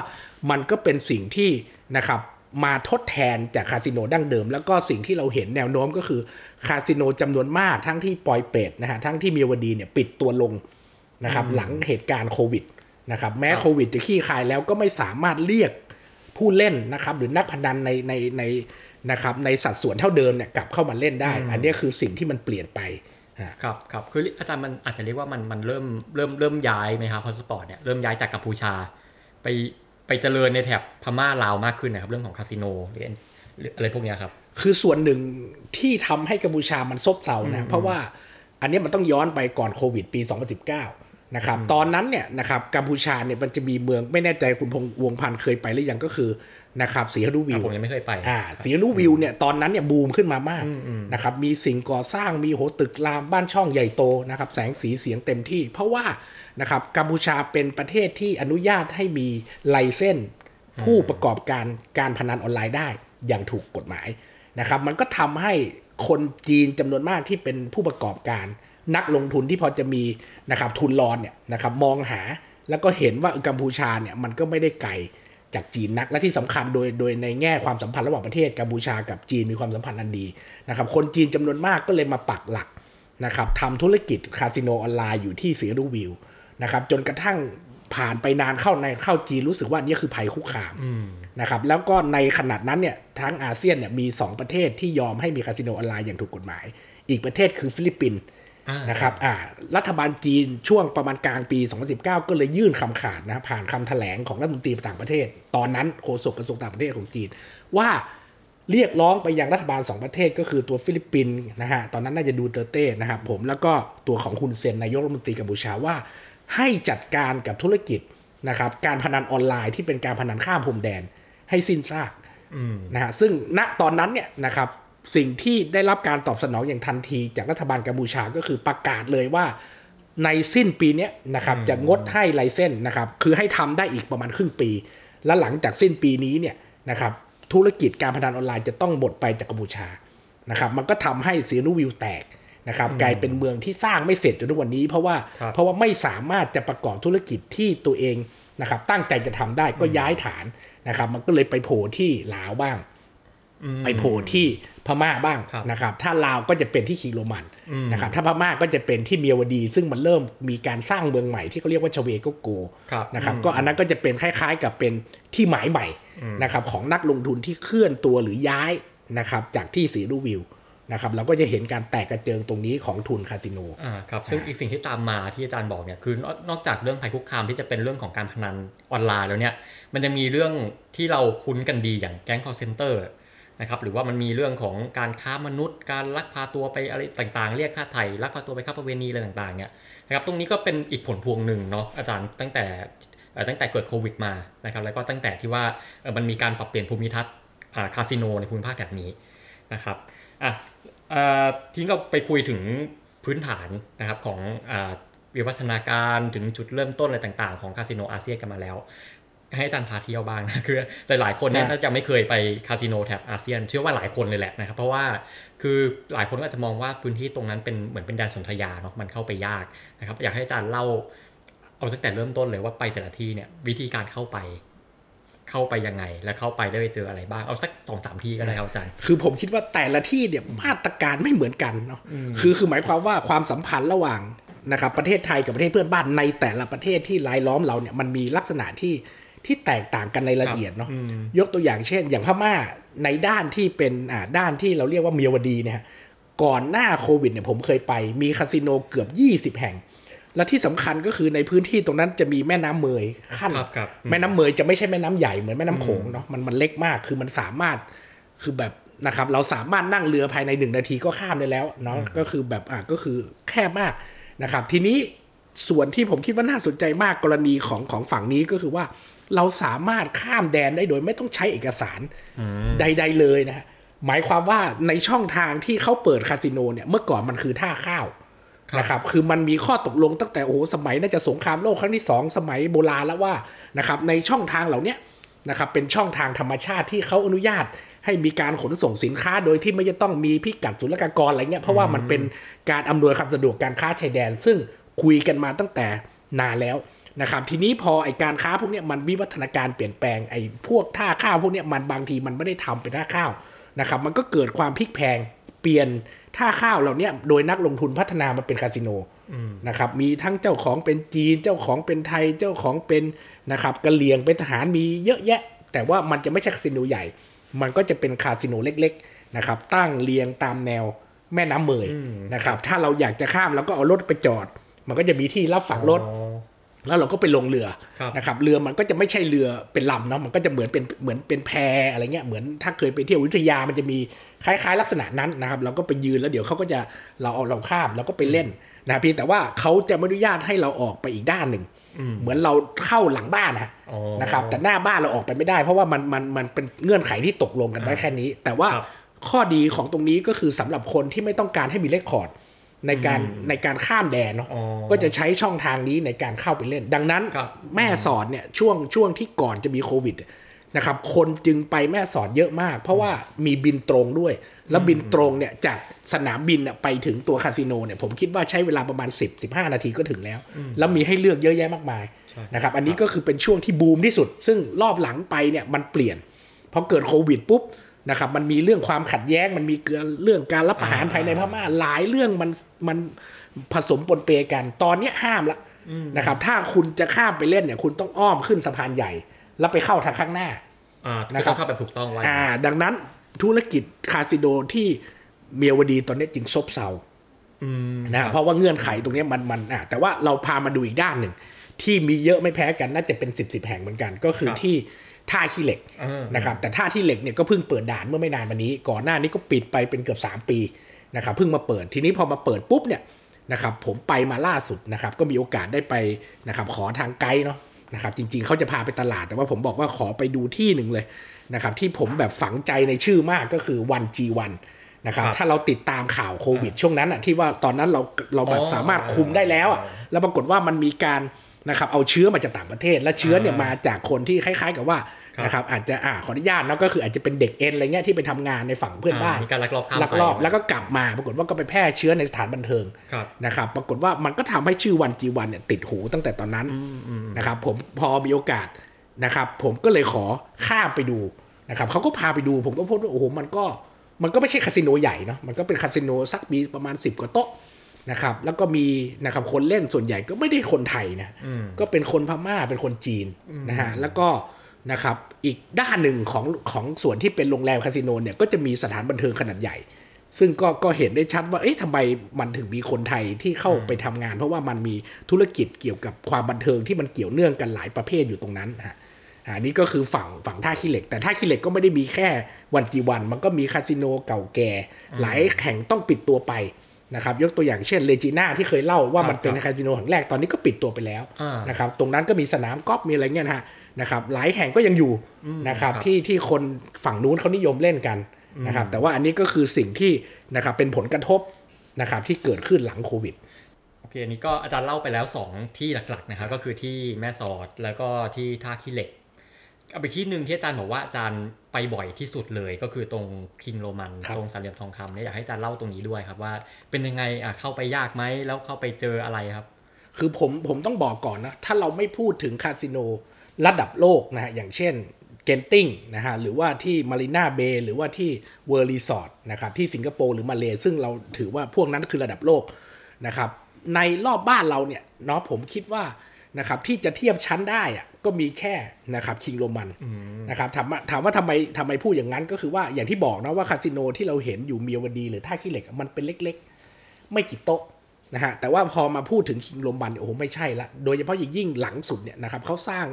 มันก็เป็นสิ่งที่นะครับมาทดแทนจากคาสิโนดั้งเดิม แล้วก็สิ่งที่เราเห็นแนวโน้มก็คือคาสิโนจำนวนมากทั้งที่ปอยเป็ดนะฮะทั้งที่มีวดีเนี่ยปิดตัวลงนะครับหลังเหตุการณ์โควิดนะครับแม้โควิดจะขี้คายแล้วก็ไม่สามารถเรียก ผู้เล่นนะครับหรือนักพนันในในในนะครับในสัดส่วนเท่าเดิมเนี่ยกลับเข้ามาเล่นได้ อันเนี้ยคือสิ่งที่มันเปลี่ยนไปฮะ
ครับครับคืออาจารย์มันอาจจะเรียกว่ามันมันเริ่มเริ่มเริ่มย้ายไหมครับ hotspot เนี่ยเริ่มย้ายจากกัมพูชา ไปไปเจริญในแถบพม่าลาวมากขึ้นนะครับเรื่องของคาสิโนหรือหรืออะไรพวกเนี้ยครับ
คือส่วนหนึ่งที่ทำให้กัมพูชามันซบเซานะเพราะว่าอันเนี้ยมันต้องย้อนไปก่อนโควิดปี 2019 นะครับตอนนั้นเนี่ยนะครับกัมพูชาเนี่ยมันจะมีเมืองไม่แน่ใจคุณพงษ์วงพันธ์เคยไปหรือยังก็คือนะครับสีฮนุวิว
อะผมยังไม่เคยไป
อ่าสีนุวิวเนี่ยตอนนั้นเนี่ยบูมขึ้นมามากนะครับมีสิ่งก่อสร้างมีโหตึกรามบ้านช่องใหญ่โตนะครับแสงสีเสียงเต็มที่ เพราะว่านะครับกัมพูชาเป็นประเทศที่อนุญาตให้มีไลเส้นผู้ประกอบการการพนันออนไลน์ได้อย่างถูกกฎหมายนะครับมันก็ทำให้คนจีนจำนวนมากที่เป็นผู้ประกอบการ นักลงทุนที่พอจะมีนะครับทุนรอนเนี่ยนะครับมองหาแล้วก็เห็นว่ากัมพูชาเนี่ยมันก็ไม่ได้ไกลจากจีนนักและที่สำคัญโดยโดยในแง่ความสัมพันธ์ระหว่างประเทศกัมพูชากับจีนมีความสัมพันธ์อันดีนะครับคนจีนจำนวนมากก็เลยมาปักหลักนะครับทำธุรกิจคาสิโนออนไลน์อยู่ที่สีหนุวิลล์นะครับจนกระทั่งผ่านไปนานเข้านานเข้าจีนรู้สึกว่านี่คือภัยคุกคามนะครับแล้วก็ในขณะนั้นเนี่ยทั้งอาเซียนเนี่ยมี 2 ประเทศที่ยอมให้มีคาสิโนออนไลน์อย่างถูกกฎหมาย อีกประเทศคือฟิลิปปินส์
น
นะครับอ่ารัฐบาลจีนช่วงประมาณกลางปี 2019 ก็เลยยื่นคำขาดนะผ่านคำแถลงของรัฐมนตรีต่างประเทศ ตอนนั้นโฆษกกระทรวงต่างประเทศของจีน ว่าเรียกร้องไปยังรัฐบาล 2 ประเทศก็คือตัวฟิลิปปินส์นะฮะตอนนั้นน่าจะดูเตอร์เต้นะครับผมแล้วก็ตัวของฮุนเซนนายกรัฐมนตรีกัมพูชาว่า ให้จัดการกับธุรกิจนะครับการพนันออนไลน์ที่เป็นการพนันข้ามพรมแดนให้สิ้นซากนะฮะซึ่งณตอนนั้นเนี่ยนะครับ สิ่งที่ได้รับการตอบสนองอย่างทันที จากรัฐบาลกัมพูชาก็คือประกาศเลยว่าในสิ้นปีเนี้ยนะครับจะงดให้ไลเซนส์นะครับคือให้ทำได้อีกประมาณครึ่งปี แล้วหลังจากสิ้นปีนี้เนี่ยนะครับธุรกิจการพนันออนไลน์จะต้องหมดไปจากกัมพูชานะครับมันก็ทำให้ซีนูวิวแตกนะครับกลายเป็นเมืองที่สร้างไม่เสร็จจนทุกวันนี้ เพราะว่า
ครับ
เพราะว่าไม่สามารถจะประกอบธุรกิจที่ตัวเองนะครับตั้งใจจะทำได้ก็ย้ายฐานนะครับมันก็เลยไปโผล่ที่ลาวบ้าง ไปโผล่ที่พม่าบ้าง
ครับ
นะครับ ถ้าลาวก็จะเป็นที่คิงโรมันนะครับ ถ้าพม่าก็จะเป็นที่เมียวดี ซึ่งมันเริ่มมีการสร้างเมืองใหม่ที่เขาเรียกว่าชเวโกโก
ครับ
นะครับ ก็อันนั้นก็จะเป็นคล้ายๆ กับเป็นที่หมายใหม่นะครับของนักลงทุนที่เคลื่อนตัวหรือย้ายนะครับจากที่สีรูวิวนะครับเราก็จะเห็นการแตกกระเจิงตรงนี้ของทุนคาสิโน
อ่าครับซึ่งอีกสิ่งที่ตามมาที่อาจารย์บอกเนี่ยคือนอกนอกจากเรื่องภัยคุกคามที่จะเป็นเรื่องของการพนันออนไลน์แล้วเนี่ยมันจะมีเรื่องที่เราคุ้นกันดีอย่างแก๊ง call center น นะครับหรือว่ามันมีเรื่องของการค้ามนุษย์ การลักพาตัวไปอะไรต่างๆ เรียกค่าไถ่ลักพาตัวไปค้าประเวณีอะไรต่างๆเนี่ยนะครับตรงนี้ก็เป็นอีกผลพวงหนึ่งเนาะอาจารย์ตั้งแต่ตั้งแต่เกิดโควิดมานะครับแล้วก็ตั้งแต่ที่ว่ามันมีการปรับเปลี่ยนภูมิทัศน์คาสิโนในภูมิภาคแบบนี้นะครับอะอ่อทีนี้ก็ไปคุยถึงพื้นฐานนะครับของอวิวัฒนาการถึงจุดเริ่มต้นอะไรต่างๆ ของคาสิโนอาเซียนกันมาแล้ว ให้อาจารย์พาเที่ยวบ้างนะคือหลายๆคนเนี่ย
ครับ
น่าจะไม่เคยไปคาสิโนแถบอาเซียน เชื่อว่าหลายคนเลยแหละนะครับ เพราะว่าคือหลายคนก็อาจจะมองว่าพื้นที่ตรงนั้นเป็นเหมือนเป็นแดนสนธยาเนาะมันเข้าไปยากนะครับ อยากให้อาจารย์เล่าเอาตั้งแต่เริ่มต้นเลยว่าไปแต่ละที่เนี่ยวิธีการเข้าไป เข้าไปยังไง และเข้าไปได้ไปเจออะไรบ้างเอาสักสองสามที่ก็ได้ครับอาจารย์
คือผมคิดว่าแต่ละที่เนี่ยมาตรการไม่เหมือนกันเนาะคือคือหมายความว่าความสัมพันธ์ระหว่างนะครับประเทศไทยกับประเทศเพื่อนบ้านในแต่ละประเทศที่รายล้อมเราเนี่ยมันมีลักษณะที่ ที่แตกต่างกันในรายละเอียดเนาะยกตัวอย่างเช่น อย่างพม่าในด้านที่เป็นอ่าด้านที่เราเรียกว่าเมียวดีเนี่ยฮะก่อนหน้าโควิดเนี่ยผมเคยไปมีคาสิโนเกือบ 20 แห่ง และที่สำคัญก็คือในพื้นที่ตรงนั้นจะมีแม่น้ำเมยขั้น
ครับครับ
แม่น้ำเมยจะไม่ใช่แม่น้ำใหญ่เหมือนแม่น้ำโขงเนาะมันมันเล็กมากคือมันสามารถคือแบบนะครับเราสามารถนั่งเรือภายในหนึ่งนาทีก็ข้ามได้แล้วเนาะก็คือแบบอะก็คือแคบมากนะครับ ทีนี้ส่วนที่ผมคิดว่าน่าสนใจมากกรณีของของฝั่งนี้ก็คือว่า เราสามารถข้ามแดนได้โดยไม่ต้องใช้เอกสารใด ๆ เลยนะฮะหมายความว่าในช่องทางที่เขาเปิดคาสิโนเนี่ยเมื่อก่อนมันคือท่าข้าว
ครับ
นะครับคือมันมีข้อตกลงตั้งแต่โอ้โหสมัยน่าจะสงครามโลกครั้งที่สองสมัยโบราณแล้วว่านะครับในช่องทางเหล่าเนี้ยนะครับเป็นช่องทางธรรมชาติที่เขาอนุญาตให้มีการขนส่งสินค้าโดยที่ไม่จะต้องมีพิกัดศุลกากรอะไรเงี้ยเพราะว่ามันเป็นการอำนวยความสะดวกการค้าชายแดน ซึ่งคุยกันมาตั้งแต่นานแล้ว นะครับทีนี้พอไอการค้าพวกเนี้ยมันวิวัฒนาการเปลี่ยนแปลงไอพวกท่าข้าวพวกเนี้ยมันบางทีมันไม่ได้ทำเป็นท่าข้าวนะครับมันก็เกิดความพลิกแพงเปลี่ยนท่าข้าวเหล่านี้โดยนักลงทุนพัฒนามาเป็นคาสิโนนะครับมีทั้งเจ้าของเป็นจีน เจ้าของเป็นไทยเจ้าของเป็นนะครับกะเหรี่ยงเป็นทหารมีเยอะแยะ แต่ว่ามันจะไม่ใช่คาสิโนใหญ่ มันก็จะเป็นคาสิโนเล็กๆนะครับตั้งเรียงตามแนวแม่น้ำเมยนะครับถ้าเราอยากจะข้ามเราก็เอารถไปจอด มันก็จะมีที่รับฝากรถ แล้วเราก็ไปลงเรือ
ครับ
นะครับเรือมันก็จะไม่ใช่เรือเป็นลำเนาะมันก็จะเหมือนเป็นเหมือนเป็นแพอะไรเงี้ยเหมือนถ้าเคยไปเที่ยวอยุธยามันจะมีคล้ายๆ ลักษณะนั้นนะครับเราก็ไปยืนแล้วเดี๋ยวเขาก็จะเราเอาเราข้ามเราก็ไปเล่นนะเพียงแต่ว่าเขาจะไม่อนุญาตให้เราออกไปอีกด้านหนึ่งเหมือนเราเข้าหลังบ้านนะฮะ
อ๋อ
นะครับแต่หน้าบ้านเราออกไปไม่ได้ เพราะว่ามันมันมันเป็นเงื่อนไขที่ตกลงกันไว้แค่นี้ แต่ว่า
ครับ
ข้อดีของตรงนี้ก็คือสำหรับคนที่ไม่ต้องการให้มีเลคคอร์ด ในการในการข้ามแดนเนาะ
อ๋อ
ก็จะใช้ช่องทางนี้ในการเข้าไปเล่น ดังนั้น
ครับ
แม่สอดเนี่ยช่วงช่วงที่ก่อนจะมีโควิดนะครับคนจึงไปแม่สอดเยอะมาก เพราะว่ามีบินตรงด้วย แล้วบินตรงเนี่ยจากสนามบินน่ะไปถึงตัวคาสิโนเนี่ยผมคิดว่าใช้เวลาประมาณ 10 15 นาทีก็ถึงแล้ว แล้วมีให้เลือกเยอะแยะมากมาย
ใช่
นะครับอันนี้ก็คือเป็นช่วงที่บูมที่สุด ซึ่งรอบหลังไปเนี่ยมันเปลี่ยนพอเกิดโควิดปุ๊บ นะครับมันมีเรื่องความขัดแย้ง มันมีเรื่องการรับประหารภายในพม่าหลายเรื่องมันมันผสมปนเปกัน ตอนเนี้ยห้ามละนะครับ ถ้าคุณจะข้ามไปเล่นเนี่ย คุณต้องอ้อมขึ้นสะพานใหญ่ แล้วไปเข้าทางข้างหน้า
อ่า
นะ
นะ
ค
ค
รั
รับบเข้าแบบถูกต้องไว้
อ่าดังนั้นธุรกิจคาสิโนที่เมียวดีตอนนี้จึงซบเซา
อืม
นะเพราะว่าเงื่อนไขตรงเนี้ยมันมันอะแต่ว่าเราพามาดูอีกด้านหนึ่งที่มีเยอะไม่แพ้กันน่าจะเป็น10บสแห่งเหมือนกัน ก็คือ
ครับ
ที่ ท่าขี้เหล็ก
อ่าน
นะครับแต่ท่าที่เหล็กเนี่ยก็เพิ่งเปิดด่านเมื่อไม่นานมานี้ ก่อนหน้านี้ก็ปิดไปเป็นเกือบ 3 ปีนะครับเพิ่งมาเปิดทีนี้พอมาเปิดปุ๊บเนี่ยนะครับผมไปมาล่าสุดนะครับก็มีโอกาสได้ไปนะครับขอทางไกด์เนาะนะครับจริงๆเขาจะพาไปตลาดแต่ว่าผมบอกว่าขอไปดูที่หนึ่งเลยนะครับที่ผมแบบฝังใจในชื่อมากก็คือ 1G1 นะครับ
ครับ
ถ้าเราติดตามข่าวโควิดช่วงนั้นอะที่ว่าตอนนั้นเราเราแบบ
อ๋อ
สามารถคุมได้แล้วอะแล้วปรากฏว่ามันมีการ นะครับเอาเชื้อมาจากต่างประเทศ และเชื้อเนี่ย
อ่าม
มาจากคนที่คล้าย ๆ กับว่า
ครับ
นะครับอาจจะอ่าขออนุญาตเนาะก็คืออาจจะเป็นเด็กเอ็นอะไรเงี้ยที่ไปทำงานในฝั่งเพื่อนบ้าน
มีการลักลอบข้าม
ลักลอบ
ไป
แล้วก็กลับมาปรากฏว่าก็ไปแพร่เชื้อในสถานบันเทิง
ครับ
นะครับปรากฏว่ามันก็ทำให้ชื่อวันจีวันเนี่ยติดหูตั้งแต่ตอนนั้นนะครับผมพอมีโอกาสนะครับผมก็เลยขอข้ามไปดูนะครับเขาก็พาไปดูผมก็พบว่าโอ้โหมันก็มันก็ไม่ใช่คาสิโนใหญ่เนาะมันก็เป็นคาสิโนสักมีประมาณ 10 กว่าโต๊ะ นะครับ แล้วก็มีนะครับคนเล่นส่วนใหญ่ก็ไม่ได้คนไทยนะก็เป็นคนพม่าเป็นคนจีนนะฮะแล้วก็นะครับอีกด้านหนึ่งของของส่วนที่เป็นโรงแรมคาสิโนเนี่ยก็จะมีสถานบันเทิงขนาดใหญ่ ซึ่งก็ก็เห็นได้ชัดว่าเอ๊ะทำไมมันถึงมีคนไทยที่เข้าไปทำงาน เพราะว่ามันมีธุรกิจเกี่ยวกับความบันเทิงที่มันเกี่ยวเนื่องกันหลายประเภทอยู่ตรงนั้นฮะอ่านี่ก็คือฝั่งฝั่งท่าขี้เหล็ก แต่ท่าขี้เหล็กก็ไม่ได้มีแค่วันจีวัน มันก็มีคาสิโนเก่าแก่ หลายแห่งต้องปิดตัวไป นะครับยกตัวอย่างเช่นเรจิน่าที่เคยเล่าว่ามันเป็น
ครับ
คาสิโนแห่งแรกตอนนี้ก็ปิดตัวไปแล้ว
อ่าน
นะครับตรงนั้นก็มีสนามกอล์ฟมีอะไรเงี้ยนะฮะนะครับหลายแห่งก็ยังอยู่นะครับ
ครับ
ที่ที่คนฝั่งนู้นเขานิยมเล่นกันนะครับแต่ว่าอันนี้ก็คือสิ่งที่นะครับเป็นผลกระทบนะครับที่เกิดขึ้นหลังโควิด
โอเคอันนี้ก็อาจารย์เล่าไปแล้ว 2 ที่หลักๆนะครับก็คือที่แม่สอดแล้วก็ที่ท่าขี้เหล็ก เอาไปที่หนึ่งที่อาจารย์บอกว่าอาจารย์ไปบ่อยที่สุดเลยก็คือตรงคิงโรมัน
ครับ
ตรงสามเหลี่ยมทองคำเนี่ยอยากให้อาจารย์เล่าตรงนี้ด้วยครับว่าเป็นยังไงอะเข้าไปยากไหมแล้วเข้าไปเจออะไรครับ
คือผมผมต้องบอกก่อนนะถ้าเราไม่พูดถึงคาสิโนระดับโลกนะฮะอย่างเช่นเก็นติ้งนะฮะหรือว่าที่มารีนาเบย์หรือว่าที่เวิลด์รีสอร์ทนะครับที่สิงคโปร์หรือมาเลซึ่งเราถือว่าพวกนั้นคือระดับโลกนะครับในรอบบ้านเราเนี่ยเนาะผมคิดว่านะครับที่จะเทียบชั้นได้อะ ก็มีแค่นะครับคิงส์โรมันนะครับถามว่าถามว่าทำไมทำไมพูดอย่างนั้นก็คือว่าอย่างที่บอกนะว่าคาสิโนที่เราเห็นอยู่เมียวดี หรือท่าขี้เหล็กอะมันเป็นเล็ก ๆ ไม่กี่โต๊ะนะฮะแต่ว่าพอมาพูดถึงคิงส์โรมันโอ้โหไม่ใช่ละ โดยเฉพาะอย่างยิ่งหลังสุดเนี่ยนะครับเขาสร้าง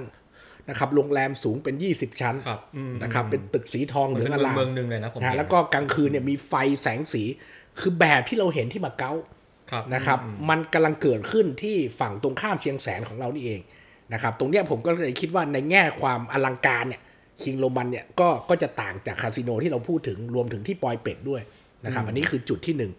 นะครับโรงแรมสูงเป็น 20 ชั้น
ครับอืม
นะครับเป็นตึกสีทอง
เห
เห
มื
ลื
อ
อนง
เป็น
อลาม
เมืองหนึ่งเลยนะผม
นะฮะ
เห็น
แล้วก็กลางคืนเนี่ยมีไฟแสงสีคือแบบที่เราเห็นที่มาเก๊า
ครับ
นะครับ มันกำลังเกิดขึ้นที่ฝั่งตรงข้ามเชียงแสนของเรานี่เอง นะครับตรงเนี้ยผมก็เลยคิดว่าในแง่ความอลังการเนี่ยคิงโรมันเนี่ยก็ก็จะต่างจากคาสิโนที่เราพูดถึงรวมถึงที่ปอยเป็ดด้วยนะครับอันนี้คือจุดที่หนึ่ง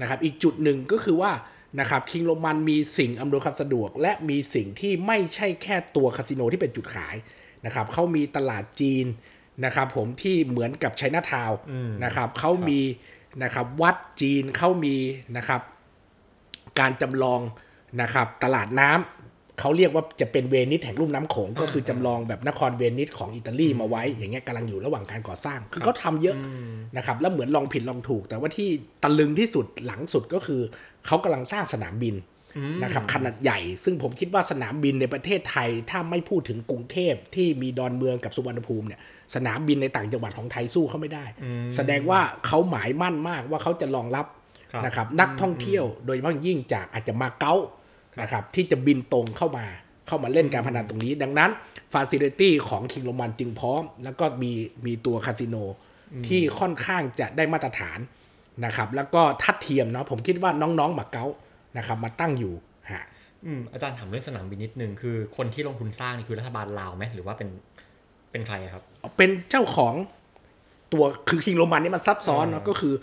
นะครับอีกจุดหนึ่งก็คือว่านะครับคิงโรมันมีสิ่งอำนวยความสะดวก และมีสิ่งที่ไม่ใช่แค่ตัวคาสิโนที่เป็นจุดขายนะครับเขามีตลาดจีนนะครับผมที่เหมือนกับไชน่าทาวน์นะครับเขามีนะครับวัดจีนเขามีนะครับการจำลองนะครับตลาดน้ำ เขาเรียกว่าจะเป็นเวนิสแห่งลุ่มน้ำโขงก็คือจำลองแบบนครเวนิสของอิตาลีมาไว้ อย่างเงี้ยกำลังอยู่ระหว่างการก่อสร้าง คือเขาทำเยอะนะครับ แล้วเหมือนลองผิดลองถูก แต่ว่าที่ตะลึงที่สุดหลังสุดก็คือเขากำลังสร้างสนามบินนะครับขนาดใหญ่ ซึ่งผมคิดว่าสนามบินในประเทศไทย ถ้าไม่พูดถึงกรุงเทพที่มีดอนเมืองกับสุวรรณภูมิเนี่ยสนามบินในต่างจังหวัดของไทยสู้เขาไม่ได้ แสดงว่าเขาหมายมั่นมากว่าเขาจะรองรับ
ครับ
นะครับนักท่องเที่ยวโดยเฉพาะอย่างยิ่งจากอาจจะมาเก๊า นะครับที่จะบินตรงเข้ามาเข้ามาเล่นการพนันตรงนี้ ดังนั้น facility ของคิงส์โรมันจึงพร้อม แล้วก็มีมีตัวคาสิโนที่ค่อนข้างจะได้มาตรฐานนะครับ แล้วก็ทัดเทียมเนาะผมคิดว่าน้องๆมาเก๊านะครับ มาตั้งอยู่ฮะ
อืมอาจารย์ถามเรื่องสนามบินนิดนึงคือคนที่ลงทุนสร้างนี่คือรัฐบาลลาวไหมหรือว่าเป็นเป็นใครอะครับ
เป็นเจ้าของตัวคือคิงส์โรมันนี่มันซับซ้อนเนาะก็คือ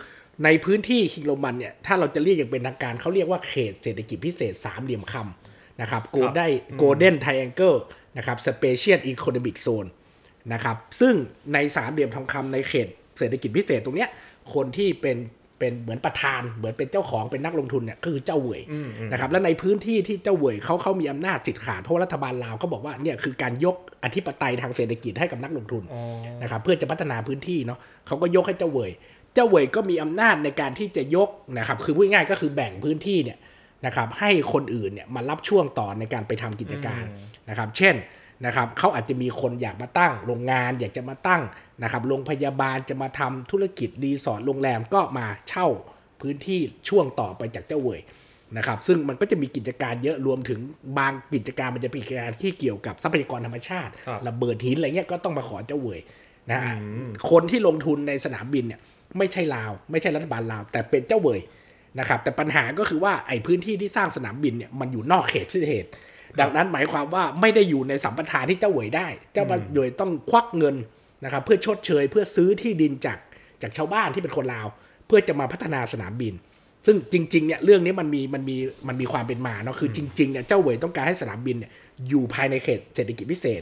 ในพื้นที่คิงส์โรมันเนี่ยถ้าเราจะเรียกอย่างเป็นทางการเขาเรียกว่าเขตเศรษฐกิจพิเศษสามเหลี่ยมคำนะครับ Golden Golden Triangle นะครับ Special Economic Zone นะครับซึ่งในสามเหลี่ยมทองคำในเขตเศรษฐกิจพิเศษตรงเนี้ยคนที่เป็นเป็นเหมือนประธานเหมือนเป็นเจ้าของเป็นนักลงทุนเนี่ยก็คือเจ้าเหวยนะครับและในพื้นที่ที่เจ้าเหวยเขาเขามีอำนาจสิทธิ์ขาดเพราะว่ารัฐบาลลาวเขาบอกว่าเนี่ยคือการยกอธิปไตยทางเศรษฐกิจให้กับนักลงทุนนะครับเพื่อจะพัฒนาพื้นที่เนาะเขาก็ยกให้เจ้าเหวย เจ้าเหวยก็มีอำนาจในการที่จะยกนะครับ คือพูดง่ายๆก็คือแบ่งพื้นที่เนี่ยนะครับ ให้คนอื่นเนี่ยมารับช่วงต่อในการไปทำกิจการนะครับ เช่นนะครับเขาอาจจะมีคนอยากมาตั้งโรงงาน อยากจะมาตั้งนะครับโรงพยาบาลจะมาทำธุรกิจรีสอร์ทโรงแรมก็มาเช่าพื้นที่ช่วงต่อไปจากเจ้าเหวยนะครับ ซึ่งมันก็จะมีกิจการเยอะรวมถึงบางกิจการมันจะเป็นกิจการที่เกี่ยวกับทรัพยากรธรรมชาติ
ครับ
ระเบิดหินอะไรเงี้ยก็ต้องมาขอเจ้าเหวยนะฮะคนที่ลงทุนในสนามบินเนี่ย ไม่ใช่ลาว ไม่ใช่รัฐบาลลาว แต่เป็นเจ้าเวยนะครับ แต่ปัญหาก็คือว่าไอ้พื้นที่ที่สร้างสนามบินเนี่ยมันอยู่นอกเขตที่เหตุดังนั้นหมายความว่าไม่ได้อยู่ในสัมปทานที่เจ้าเวยได้ เจ้าเวยต้องควักเงินนะครับเพื่อชดเชยเพื่อซื้อที่ดินจากจากชาวบ้านที่เป็นคนลาว เพื่อจะมาพัฒนาสนามบิน ซึ่งจริงๆเนี่ยเรื่องนี้มันมีมันมีมันมีความเป็นมาเนาะคือจริงๆเนี่ยเจ้าเวยต้องการให้สนามบินเนี่ยอยู่ภายในเขตเศรษฐกิจพิเศษ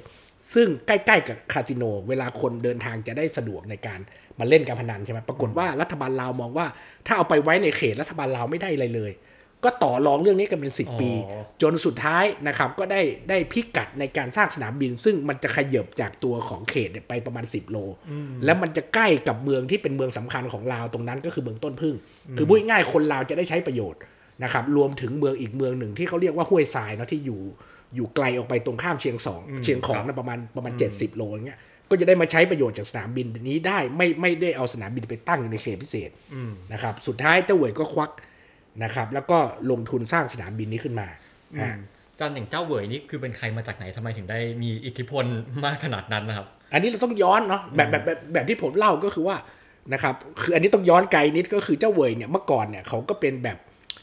ซึ่งใกล้ๆกับคาสิโน เวลาคนเดินทางจะได้สะดวกในการมาเล่นการพนันใช่ไหมปรากฏว่ารัฐบาลลาวมองว่า ถ้าเอาไปไว้ในเขตรัฐบาลลาวไม่ได้อะไรเลย ก็ต่อรองเรื่องนี้กันเป็นสิปี
อ๋อ
จนสุดท้ายนะครับก็ได้ได้พิกัดในการสร้างสนามบิน ซึ่งมันจะขยับจากตัวของเขตเนี่ยไปประมาณ 10 โล แล้วมันจะใกล้กับเมืองที่เป็นเมืองสำคัญของลาวตรงนั้นก็คือเมืองต้นพึ่ง คือพูดง่ายๆคนลาวจะได้ใช้ประโยชน์นะครับรวมถึงเมืองอีกเมืองหนึ่งที่เขาเรียกว่าห้วยทรายเนาะที่อยู่ อยู่ไกลออกไปตรงข้ามเชียงสองเชียงของนะประมาณประมาณ 70 โลอย่างเงี้ยก็จะได้มาใช้ประโยชน์จากสนามบินนี้ได้ไม่ไม่ได้เอาสนามบินไปตั้งอยู่ในเขตพิเศษนะครับสุดท้ายเจ้าเหวยก็ควักนะครับ แล้วก็ลงทุนสร้างสนามบินนี้ขึ้นมาฮะ
อาจารย์อย่างเจ้าเหวยนี่คือเป็นใครมาจากไหนทำไมถึงได้มีอิทธิพลมากขนาดนั้นนะครับ
อันนี้เราต้องย้อนเนาะแบบแบบแบบแบบที่ผมเล่าก็คือว่านะครับคืออันนี้ต้องย้อนไกลนิดก็คือเจ้าเหวยเนี่ยเมื่อก่อนเนี่ยเขาก็เป็นแบบ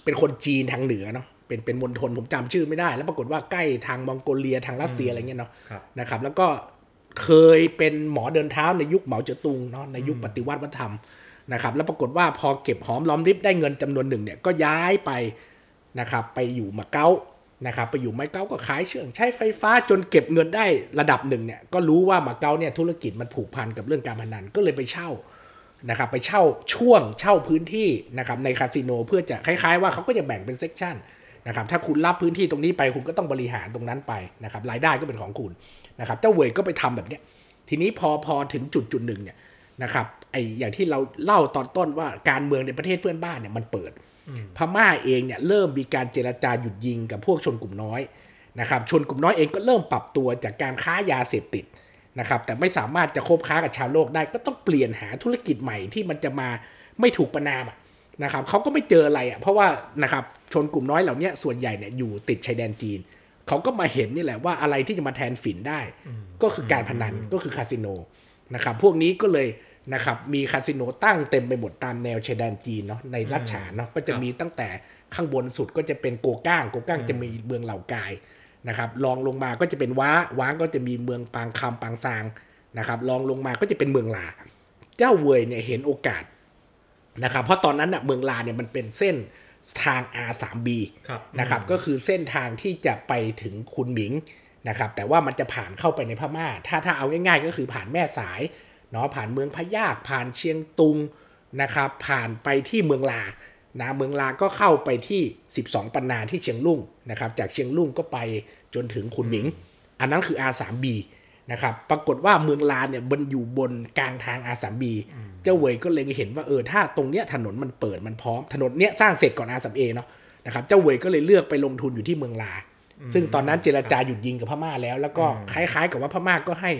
เป็นคนจีนทางเหนือเนาะ เป็นเป็นมณฑลผมจำชื่อไม่ได้ แล้วปรากฏว่าใกล้ทางมองโกเลียทางรัสเซียอะไรเงี้ยเนาะ
ครับ
นะครับ แล้วก็เคยเป็นหมอเดินเท้าในยุคเหมาเจ๋อตุงเนาะในยุคปฏิวัติวัฒนธรรมนะครับ แล้วปรากฏว่าพอเก็บหอมรอมริบได้เงินจำนวนหนึ่งเนี่ยก็ย้ายไปนะครับไปอยู่มาเก๊านะครับไปอยู่มาเก๊าก็ขายเชื่องใช้ไฟฟ้าจนเก็บเงินได้ระดับหนึ่งเนี่ยก็รู้ว่ามาเก๊าเนี่ยธุรกิจมันผูกพันกับเรื่องการพนันก็เลยไปเช่านะครับไปเช่าช่วงเช่าพื้นที่นะครับในคาสิโนเพื่อจะคล้ายๆว่าเขาก็จะแบ่งเป็นเซกชัน นะครับถ้าคุณรับพื้นที่ตรงนี้ไปคุณก็ต้องบริหารตรงนั้นไปนะครับรายได้ก็เป็นของคุณนะครับเจ้าเหวยก็ไปทำแบบเนี้ยทีนี้พอพอถึงจุดจุดหนึ่งเนี่ยนะครับไออย่างที่เราเล่าตอนต้นว่าการเมืองในประเทศเพื่อนบ้านเนี่ยมันเปิด พม่าเองเนี่ยเริ่มมีการเจรจาหยุดยิงกับพวกชนกลุ่มน้อยนะครับชนกลุ่มน้อยเองก็เริ่มปรับตัวจากการค้ายาเสพติดนะครับแต่ไม่สามารถจะคบค้ากับชาวโลกได้ก็ต้องเปลี่ยนหาธุรกิจใหม่ที่มันจะมาไม่ถูกประนามอะนะครับเขาก็ไม่เจออะไรอะเพราะว่านะครับ ชนกลุ่มน้อยเหล่านี้ส่วนใหญ่เนี่ยอยู่ติดชายแดนจีน เขาก็มาเห็นนี่แหละว่าอะไรที่จะมาแทนฝิ่นได้ ก็คือการพนันก็คือคาสิโนนะครับพวกนี้ก็เลยนะครับมีคาสิโนตั้งเต็มไปหมดตามแนวชายแดนจีนเนาะในรัชฉานเนาะก็จะมีตั้งแต่ข้างบนสุดก็จะเป็นโกก้างโกก้างจะมีเมืองเหล่ากายนะครับรองลงมาก็จะเป็นว้าว้าก็จะมีเมืองปางคำปางซางนะครับรองลงมาก็จะเป็นเมืองลา เจ้าเวยเนี่ยเห็นโอกาสนะครับเพราะตอนนั้นน่ะเมืองลาเนี่ยมันเป็นเส้น ทาง R3B
ครับ
นะครับก็คือเส้นทางที่จะไปถึงคุนหมิงนะครับแต่ว่ามันจะผ่านเข้าไปในพม่า ถ้าถ้าเอาง่ายๆ ก็คือผ่านแม่สายเนาะผ่านเมืองพะยากผ่านเชียงตุงนะครับผ่านไปที่เมืองลานะเมืองลาก็เข้าไปที่ 12 ปันนาที่เชียงลุ่งนะครับจากเชียงลุ่งก็ไปจนถึงคุนหมิง อันนั้นคือ R3B นะครับปรากฏว่าเมืองลาเนี่ยมันอยู่บนกลางทาง R3B เจ้าเวยก็เลยเห็นว่าเออถ้าตรงเนี้ยถนนมันเปิดมันพร้อมถนนเนี้ยสร้างเสร็จก่อน R3A เอเนาะนะครับเจ้าเวยก็เลยเลือกไปลงทุนอยู่ที่เมืองลา ซึ่งตอนนั้นเจรจาหยุดยิงกับพม่าแล้ว แล้วก็คล้ายๆ กับว่าพม่าก็ให้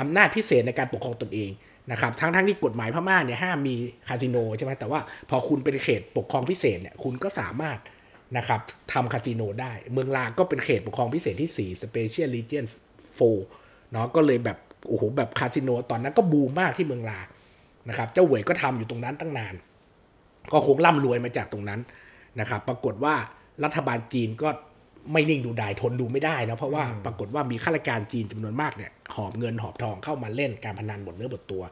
อำนาจพิเศษในการปกครองตนเองนะครับทั้งทั้งๆที่กฎหมายพม่าเนี่ยห้ามมีคาสิโนใช่ไหมแต่ว่าพอคุณเป็นเขตปกครองพิเศษเนี่ยคุณก็สามารถนะครับทำคาสิโนได้ เมืองลาก็เป็นเขตปกครองพิเศษที่ 4 Special Region 4เนาะก็เลยแบบโอ้โหแบบคาสิโนตอนนั้นก็บูมมากที่เมืองลา นะครับเจ้าเหวยก็ทำอยู่ตรงนั้นตั้งนาน ก็คงร่ำรวยมาจากตรงนั้นนะครับ ปรากฏว่ารัฐบาลจีนก็ไม่นิ่งดูดายทนดูไม่ได้นะเพราะว่าปรากฏว่ามีข้าราชการจีนจำนวนมากเนี่ยหอบเงินหอบทองเข้ามาเล่นการพนันหมดเนื้อหมดตัว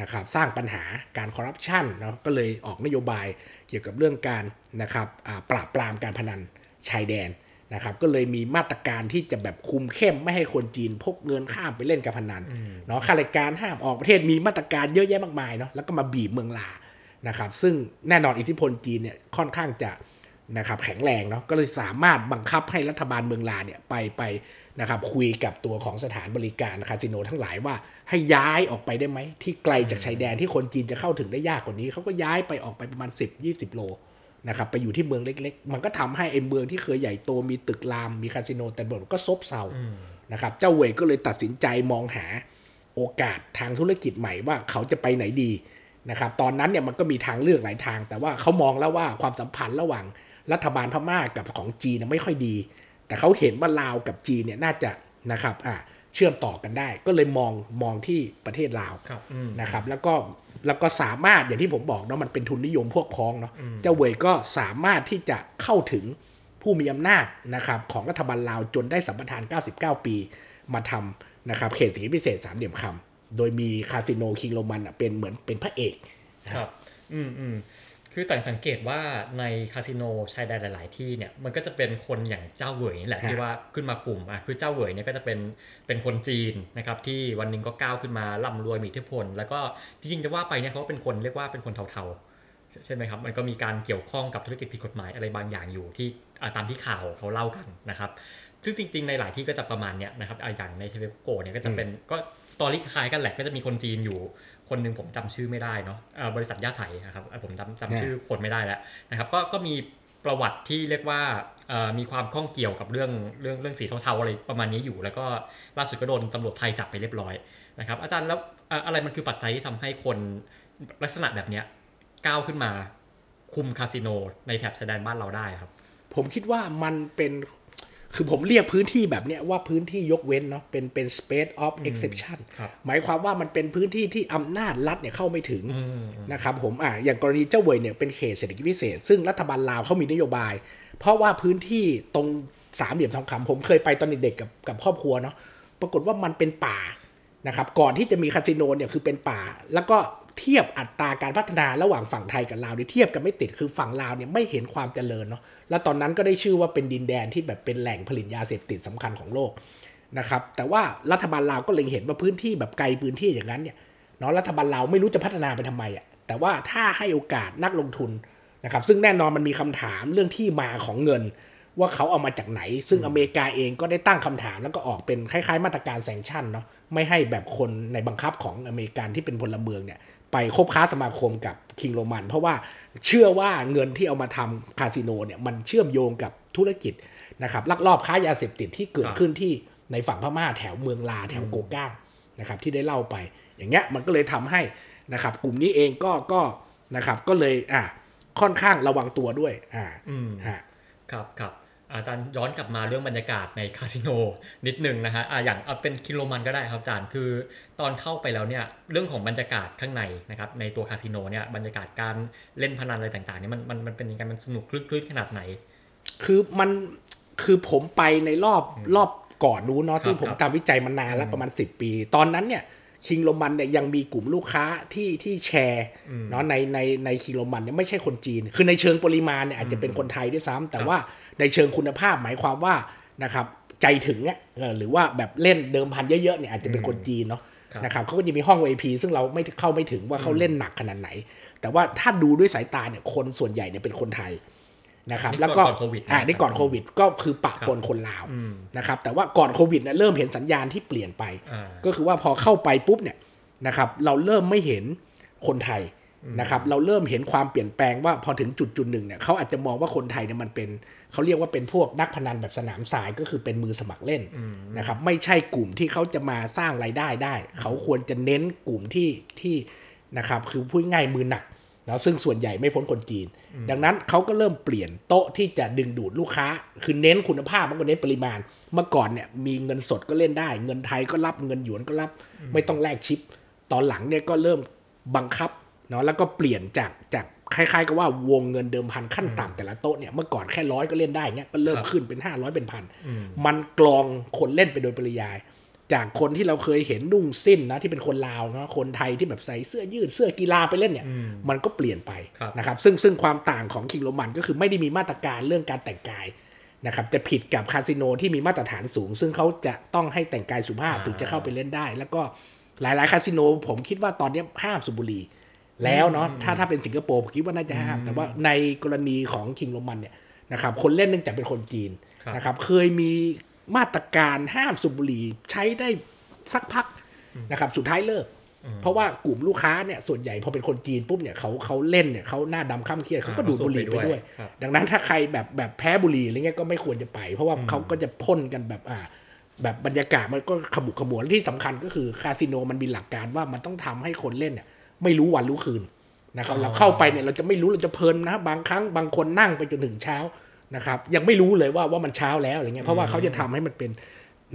นะครับ สร้างปัญหาการคอร์รัปชันเนาะก็เลยออกนโยบายเกี่ยวกับเรื่องการนะครับอ่าปราบปรามการพนันชายแดน นะครับก็เลยมีมาตรการที่จะแบบคุมเข้มไม่ให้คนจีนพกเงินข้ามไปเล่นการพนันเนาะข้าราชการห้ามออกประเทศมีมาตรการเยอะแยะมากมายเนาะแล้วก็มาบีบเมืองลานะครับซึ่งแน่นอนอิทธิพลจีนเนี่ยค่อนข้างจะนะครับแข็งแรงเนาะก็เลยสามารถบังคับให้รัฐบาลเมืองลาเนี่ยไปไปนะครับคุยกับตัวของสถานบริการคาสิโนทั้งหลายว่าให้ย้ายออกไปได้ไหมที่ไกลจากชายแดนที่คนจีนจะเข้าถึงได้ยากกว่านี้เขาก็ย้ายไปออกไปประมาณ 10-20 โล นะครับไปอยู่ที่เมืองเล็ก ๆ มันก็ทำให้ไอ้เมืองที่เคยใหญ่โตมีตึกรามมีคาสิโนแต่เบิดก็ซบเซานะครับเจ้าเว่ยก็เลยตัดสินใจมองหาโอกาสทางธุรกิจใหม่ว่าเขาจะไปไหนดีนะครับตอนนั้นเนี่ยมันก็มีทางเลือกหลายทาง แต่ว่าเขามองแล้วว่าความสัมพันธ์ระหว่างรัฐบาลพม่ากับของจีนเนยไม่ค่อยดี แต่เขาเห็นว่าลาวกับจีนเนี่ยน่าจะนะครับอ่าเชื่อมต่อกันได้ ก็เลยมองมองที่ประเทศลาว
ครับอืม
นะครับแล้วก็ แล้วก็สามารถอย่างที่ผมบอกเนาะมันเป็นทุนนิยมพวกพ้องเนาะเจ้าเวยก็สามารถที่จะเข้าถึงผู้มีอำนาจนะครับของรัฐบาลลาวจนได้สัมปทาน 99 ปีมาทำนะครับเขตเศรษฐกิจพิเศษสามเหลี่ยมคำโดยมีคาสิโนคิงโรมันอะเป็นเหมือนเป็นพระเอก
ครับ อืมอืม คือสังสังเกตว่าในคาสิโนชายแดนหลาย ๆ ที่เนี่ยมันก็จะเป็นคนอย่างเจ้าเหวยนี่แหละ
ฮะ
ที่ว่าขึ้นมาคุมอะคือเจ้าเหวยเนี่ยก็จะเป็นเป็นคนจีนนะครับที่วันหนึ่งก็ก้าวขึ้นมาร่ำรวยมีอิทธิพล แล้วก็จริงๆจะว่าไปเนี่ยเขาก็เป็นคนเรียกว่าเป็นคนเทาๆใช่ใช่ไหมครับมันก็มีการเกี่ยวข้องกับธุรกิจผิดกฎหมายอะไรบางอย่างอยู่ที่อ่าตามที่ข่าวเขาเล่ากันนะครับซึ่งจริงๆ ในหลายที่ก็จะประมาณเนี้ยนะครับอ่าอย่างในเชเวโกเนี่ยก็จะเป็นก็สตอรี่คล้ายกันแหละก็จะมีคนจีนอยู่ คนหนึ่งผมจำชื่อไม่ได้เนาะเอ่อบริษัทย่าไถนะครับอ่าผมจำจำชื่อคนไม่ได้แล้วนะครับก็ก็มีประวัติที่เรียกว่าเอ่อมีความข้องเกี่ยวกับเรื่องเรื่องเรื่องสีเทาๆอะไรประมาณนี้อยู่ แล้วก็ล่าสุดก็โดนตำรวจไทยจับไปเรียบร้อยนะครับอาจารย์แล้วอ่าอะไรมันคือปัจจัยที่ทำให้คนลักษณะแบบเนี้ยก้าวขึ้นมาคุมคาสิโนในแถบชายแดนบ้านเราได้ครับ
ผมคิดว่ามันเป็น คือผมเรียกพื้นที่แบบเนี้ยว่าพื้นที่ยกเว้นเนาะเป็นเป็น space of exception
ครับ
หมายความว่ามันเป็นพื้นที่ที่อำนาจรัฐเนี่ยเข้าไม่ถึงนะครับผมอะอย่างกรณีเจ้าเวยเนี่ยเป็นเขตเศรษฐกิจพิเศษ ซึ่งรัฐบาลลาวเขามีนโยบาย เพราะว่าพื้นที่ตรงสามเหลี่ยมทองคำผมเคยไปตอนเด็กๆกับกับครอบครัวเนาะปรากฏว่ามันเป็นป่านะครับก่อนที่จะมีคาสิโนเนี่ยคือเป็นป่า แล้วก็เทียบอัตราการพัฒนาระหว่างฝั่งไทยกับลาวเนี่ยเทียบกันไม่ติดคือฝั่งลาวเนี่ยไม่เห็นความเจริญเนาะ แล้วตอนนั้นก็ได้ชื่อว่าเป็นดินแดนที่แบบเป็นแหล่งผลิตยาเสพติดสำคัญของโลกนะครับ แต่ว่ารัฐบาลลาวก็เล็งเห็นว่าพื้นที่แบบไกลพื้นที่อย่างนั้นเนี่ยเนาะรัฐบาลลาวไม่รู้จะพัฒนาไปทำไมอะแต่ว่าถ้าให้โอกาสนักลงทุนนะครับ ซึ่งแน่นอนมันมีคำถามเรื่องที่มาของเงิน ว่าเขาเอามาจากไหน ซึ่งอเมริกาเองก็ได้ตั้งคำถามแล้วก็ออกเป็นคล้ายๆ มาตรการแซงชั่นเนาะไม่ให้แบบคนในบังคับของอเมริกันที่เป็นพลเมืองเนี่ย ไปคบค้าสมาคมกับคิงโรมัน เพราะว่าเชื่อว่าเงินที่เอามาทำคาสิโนเนี่ยมันเชื่อมโยงกับธุรกิจนะครับลักลอบค้ายาเสพติดที่เกิดขึ้นที่ในฝั่งพม่าแถวเมืองลาแถวโกก้างนะครับที่ได้เล่าไป อย่างเงี้ยมันก็เลยทำให้นะครับกลุ่มนี้เองก็ก็นะครับก็เลยอะค่อนข้างระวังตัวด้วยอ่า
อืม
ฮะ
ครับครับ อาจารย์ย้อนกลับมาเรื่องบรรยากาศในคาสิโนนิดนึงนะฮะอะอย่างเอาเป็นคิโลมันก็ได้ครับอาจารย์คือตอนเข้าไปแล้วเนี่ยเรื่องของบรรยากาศข้างในนะครับในตัวคาสิโนเนี่ยบรรยากาศการเล่นพนันอะไรต่างๆเนี่ยมันมันมันเป็นยังไงมันสนุกคลึกๆขนาดไหน
คือมันคือผมไปในรอบรอบก่อนนู้นเนาะ
ครับ
ที่ผม
ครับ
ทำวิจัยมานานแล้วประมาณ 10 ปี ตอนนั้นเนี่ยคิงโรมันเนี่ยยังมีกลุ่มลูกค้าที่ที่แชร์เนาะในในในคิงโรมันเนี่ยไม่ใช่คนจีน คือในเชิงปริมาณเนี่ยอาจจะเป็นคนไทยด้วยซ้ำแต่ว่า ในเชิงคุณภาพหมายความว่านะครับใจถึงเนี่ยเออหรือว่าแบบเล่นเดิมพันเยอะๆเนี่ยอาจจะเป็นคนจีนเนาะ
ครับ
นะครับเขาก็จะมีห้อง VIP ซึ่งเราไม่เข้าไม่ถึงว่าเขาเล่นหนักขนาดไหน แต่ว่าถ้าดูด้วยสายตาเนี่ยคนส่วนใหญ่เนี่ยเป็นคนไทยนะครับ
นี่
แล้วก็
ก่อนโควิดนะ
อ่านี่ก่อนโควิดก็คือปะปนคนลาวนะครับแต่ว่าก่อนโควิดเนี่ยเริ่มเห็นสัญญาณที่เปลี่ยนไป
อ่า
ก็คือว่าพอเข้าไปปุ๊บเนี่ยนะครับเราเริ่มไม่เห็นคนไทย นะครับเราเริ่มเห็นความเปลี่ยนแปลงว่าพอถึงจุดจุดหนึ่งเนี่ยเขาอาจจะมองว่าคนไทยเนี่ยมันเป็นเขาเรียกว่าเป็นพวกนักพนันแบบสนามทรายก็คือเป็นมือสมัครเล่นนะครับไม่ใช่กลุ่มที่เขาจะมาสร้างรายได้ได้ เขาควรจะเน้นกลุ่มที่ที่นะครับคือพูดง่ายมือหนักเนาะซึ่งส่วนใหญ่ไม่พ้นคนจีน ดังนั้นเขาก็เริ่มเปลี่ยนโต๊ะที่จะดึงดูดลูกค้า คือเน้นคุณภาพมากกว่าเน้นปริมาณ เมื่อก่อนเนี่ยมีเงินสดก็เล่นได้ เงินไทยก็รับเงินหยวนก็รับ ไม่ต้องแลกชิป ตอนหลังเนี่ยก็เริ่มบังคับ เนาะแล้วก็เปลี่ยนจากจากคล้ายๆกับว่าวงเงินเดิมพันขั้นต่ำแต่ละโต๊ะเนี่ยเมื่อก่อนแค่ร้อยก็เล่นได้เงี้ยก็เริ่ม
ครับ
ขึ้นเป็น500เป็นพันมันกลองคนเล่นไปโดยปริยาย จากคนที่เราเคยเห็นนุ่งสิ้นนะที่เป็นคนลาวนะคนไทยที่แบบใส่เสื้อยืดเสื้อกีฬาไปเล่นเนี่ย มันก็เปลี่ยนไป
ครับ
นะครับซึ่งซึ่งความต่างของคิงโรมันก็คือไม่ได้มีมาตรการเรื่องการแต่งกายนะครับจะผิดกับคาสิโนที่มีมาตรฐานสูง ซึ่งเขาจะต้องให้แต่งกายสุภาพ
อ่า
ถึงจะเข้าไปเล่นได้ แล้วก็หลาย ๆ คาสิโนผมคิดว่าตอนนี้ห้ามสูบบุหรี่ แล้วเนาะถ้าถ้าเป็นสิงคโปร์ผมคิดว่าน่าจะห้าม แต่ว่าในกรณีของคิงโรมันเนี่ยนะครับคนเล่นเนื่องจากเป็นคนจีน
ครับ
นะครับเคยมีมาตรการห้ามสูบบุหรี่ใช้ได้สักพักนะครับสุดท้ายเลิก เพราะว่ากลุ่มลูกค้าเนี่ยส่วนใหญ่พอเป็นคนจีนปุ๊บเนี่ยเขาเขาเล่นเนี่ยเขาหน้าดำข้ามเครียดเขาก็
อ่า
ดูดบุหรี่ไป
เขาสูบไปด้
ด้
ว
วยย
ครับ
ดังนั้นถ้าใครแบบแบบแพ้บุหรี่อะไรเงี้ยก็ไม่ควรจะไป เพราะว่าเขาก็จะพ่นกันแบบอ่าแบบบรรยากาศมันก็ขมุกขมัวและที่สำคัญก็คือคาสิโนมันมีหลักการว่ามันต้องทำให้คนเล่นเนี่ย ไม่รู้วันรู้คืนนะครับเราเข้าไปเนี่ยเราจะไม่รู้เราจะเพลินนะบางครั้งบางคนนั่งไปจนถึงเช้านะครับยังไม่รู้เลยว่าว่ามันเช้าแล้วอะไรเงี้ยเพราะว่าเขาจะทำให้มันเป็น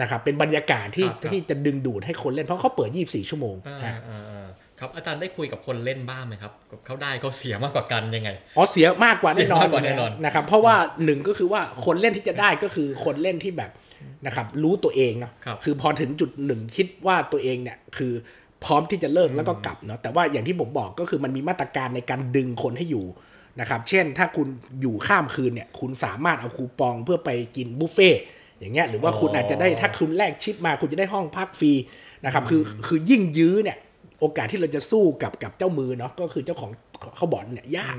นะครับเป็นบรรยากาศที่
ครับครับ
ที่จะดึงดูดให้คนเล่นเพราะเขาเปิด 24 ชั่วโมง
อ่า
ฮะ
อ่าอ่าครับอาจารย์ได้คุยกับคนเล่นบ้างไหมครับเขาได้เขาเสียมากกว่ากันยังไง
อ๋อเสียมากกว่าแน่นอน
เสียมากกว่าแน่นอน
นะครับเพราะว่าหนึ่งก็คือว่าคนเล่นที่จะได้ก็คือคนเล่นที่แบบนะครับรู้ตัวเองเนาะ
ครับ
คือพอถึงจุดหนึ่งคิดว่าตัวเองเนี่ยคือ พร้อมที่จะเลิกแล้วก็กลับเนาะแต่ว่าอย่างที่ผมบอกก็คือมันมีมาตรการในการดึงคนให้อยู่นะครับ เช่นถ้าคุณอยู่ข้ามคืนเนี่ย คุณสามารถเอาคูปองเพื่อไปกินบุฟเฟ่ต์อย่างเงี้ยหรือว่าคุณอาจจะได้ถ้าคุณแลกชิปมาคุณจะได้ห้องพักฟรีนะครับคือคือยิ่งยื้อเนี่ย โอกาสที่เราจะสู้กับกับเจ้ามือเนาะก็คือเจ้าของเขาบอกเนี่ยยาก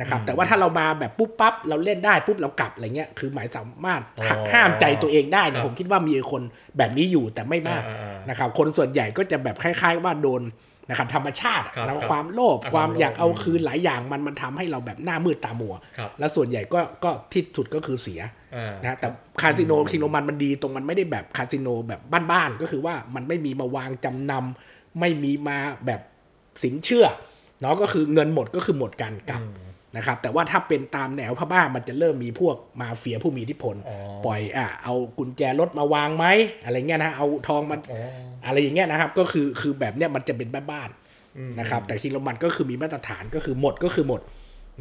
นะครับแต่ว่าถ้าเรามาแบบปุ๊บปั๊บเราเล่นได้ปุ๊บเรากลับอะไรเงี้ยคือหมายสามารถ
อ๋อ
ห้ามใจตัวเองได้
ครั
นะ
บ
ผมคิดว่ามีคนแบบนี้อยู่แต่ไม่มาก
อ่าอ่าอ่าน
นะครับคนส่วนใหญ่ก็จะแบบคล้าย ๆ ว่าโดนนะครับธรรมชาติอะ
ครับ
แล้ว
ครับ
ความโลภ
อ่า
ความ
ความโลภ
อยากเอา
อืม
คืนหลายอย่างมันมันทำให้เราแบบหน้ามืดตามัว
ครับ
แล้วส่วนใหญ่ก็ก็ที่สุดก็คือเสีย
อ่า
นะแต่คาสิโนคิโนมันมันดีตรงมันไม่ได้แบบคาสิโนแบบบ้านๆก็คือว่ามันไม่มีมาวางจำนำไม่มีมาแบบสินเชื่อเนาะก็คือเงินหมดก็คือหมดกันกลับ นะครับแต่ว่าถ้าเป็นตามแนวพม่ามันจะเริ่มมีพวกมาเฟียผู้มีอิทธิพล
อ๋อ
ปล่อยอะเอากุญแจรถมาวางไหมอะไรเงี้ยนะเอาทองมา
อ๋อ
อะไรอย่างเงี้ยนะครับ ก็คือคือแบบเนี้ยมันจะเป็นบ้านๆนะครับ แต่คิงโรมันก็คือมีมาตรฐานก็คือหมดก็คือหมด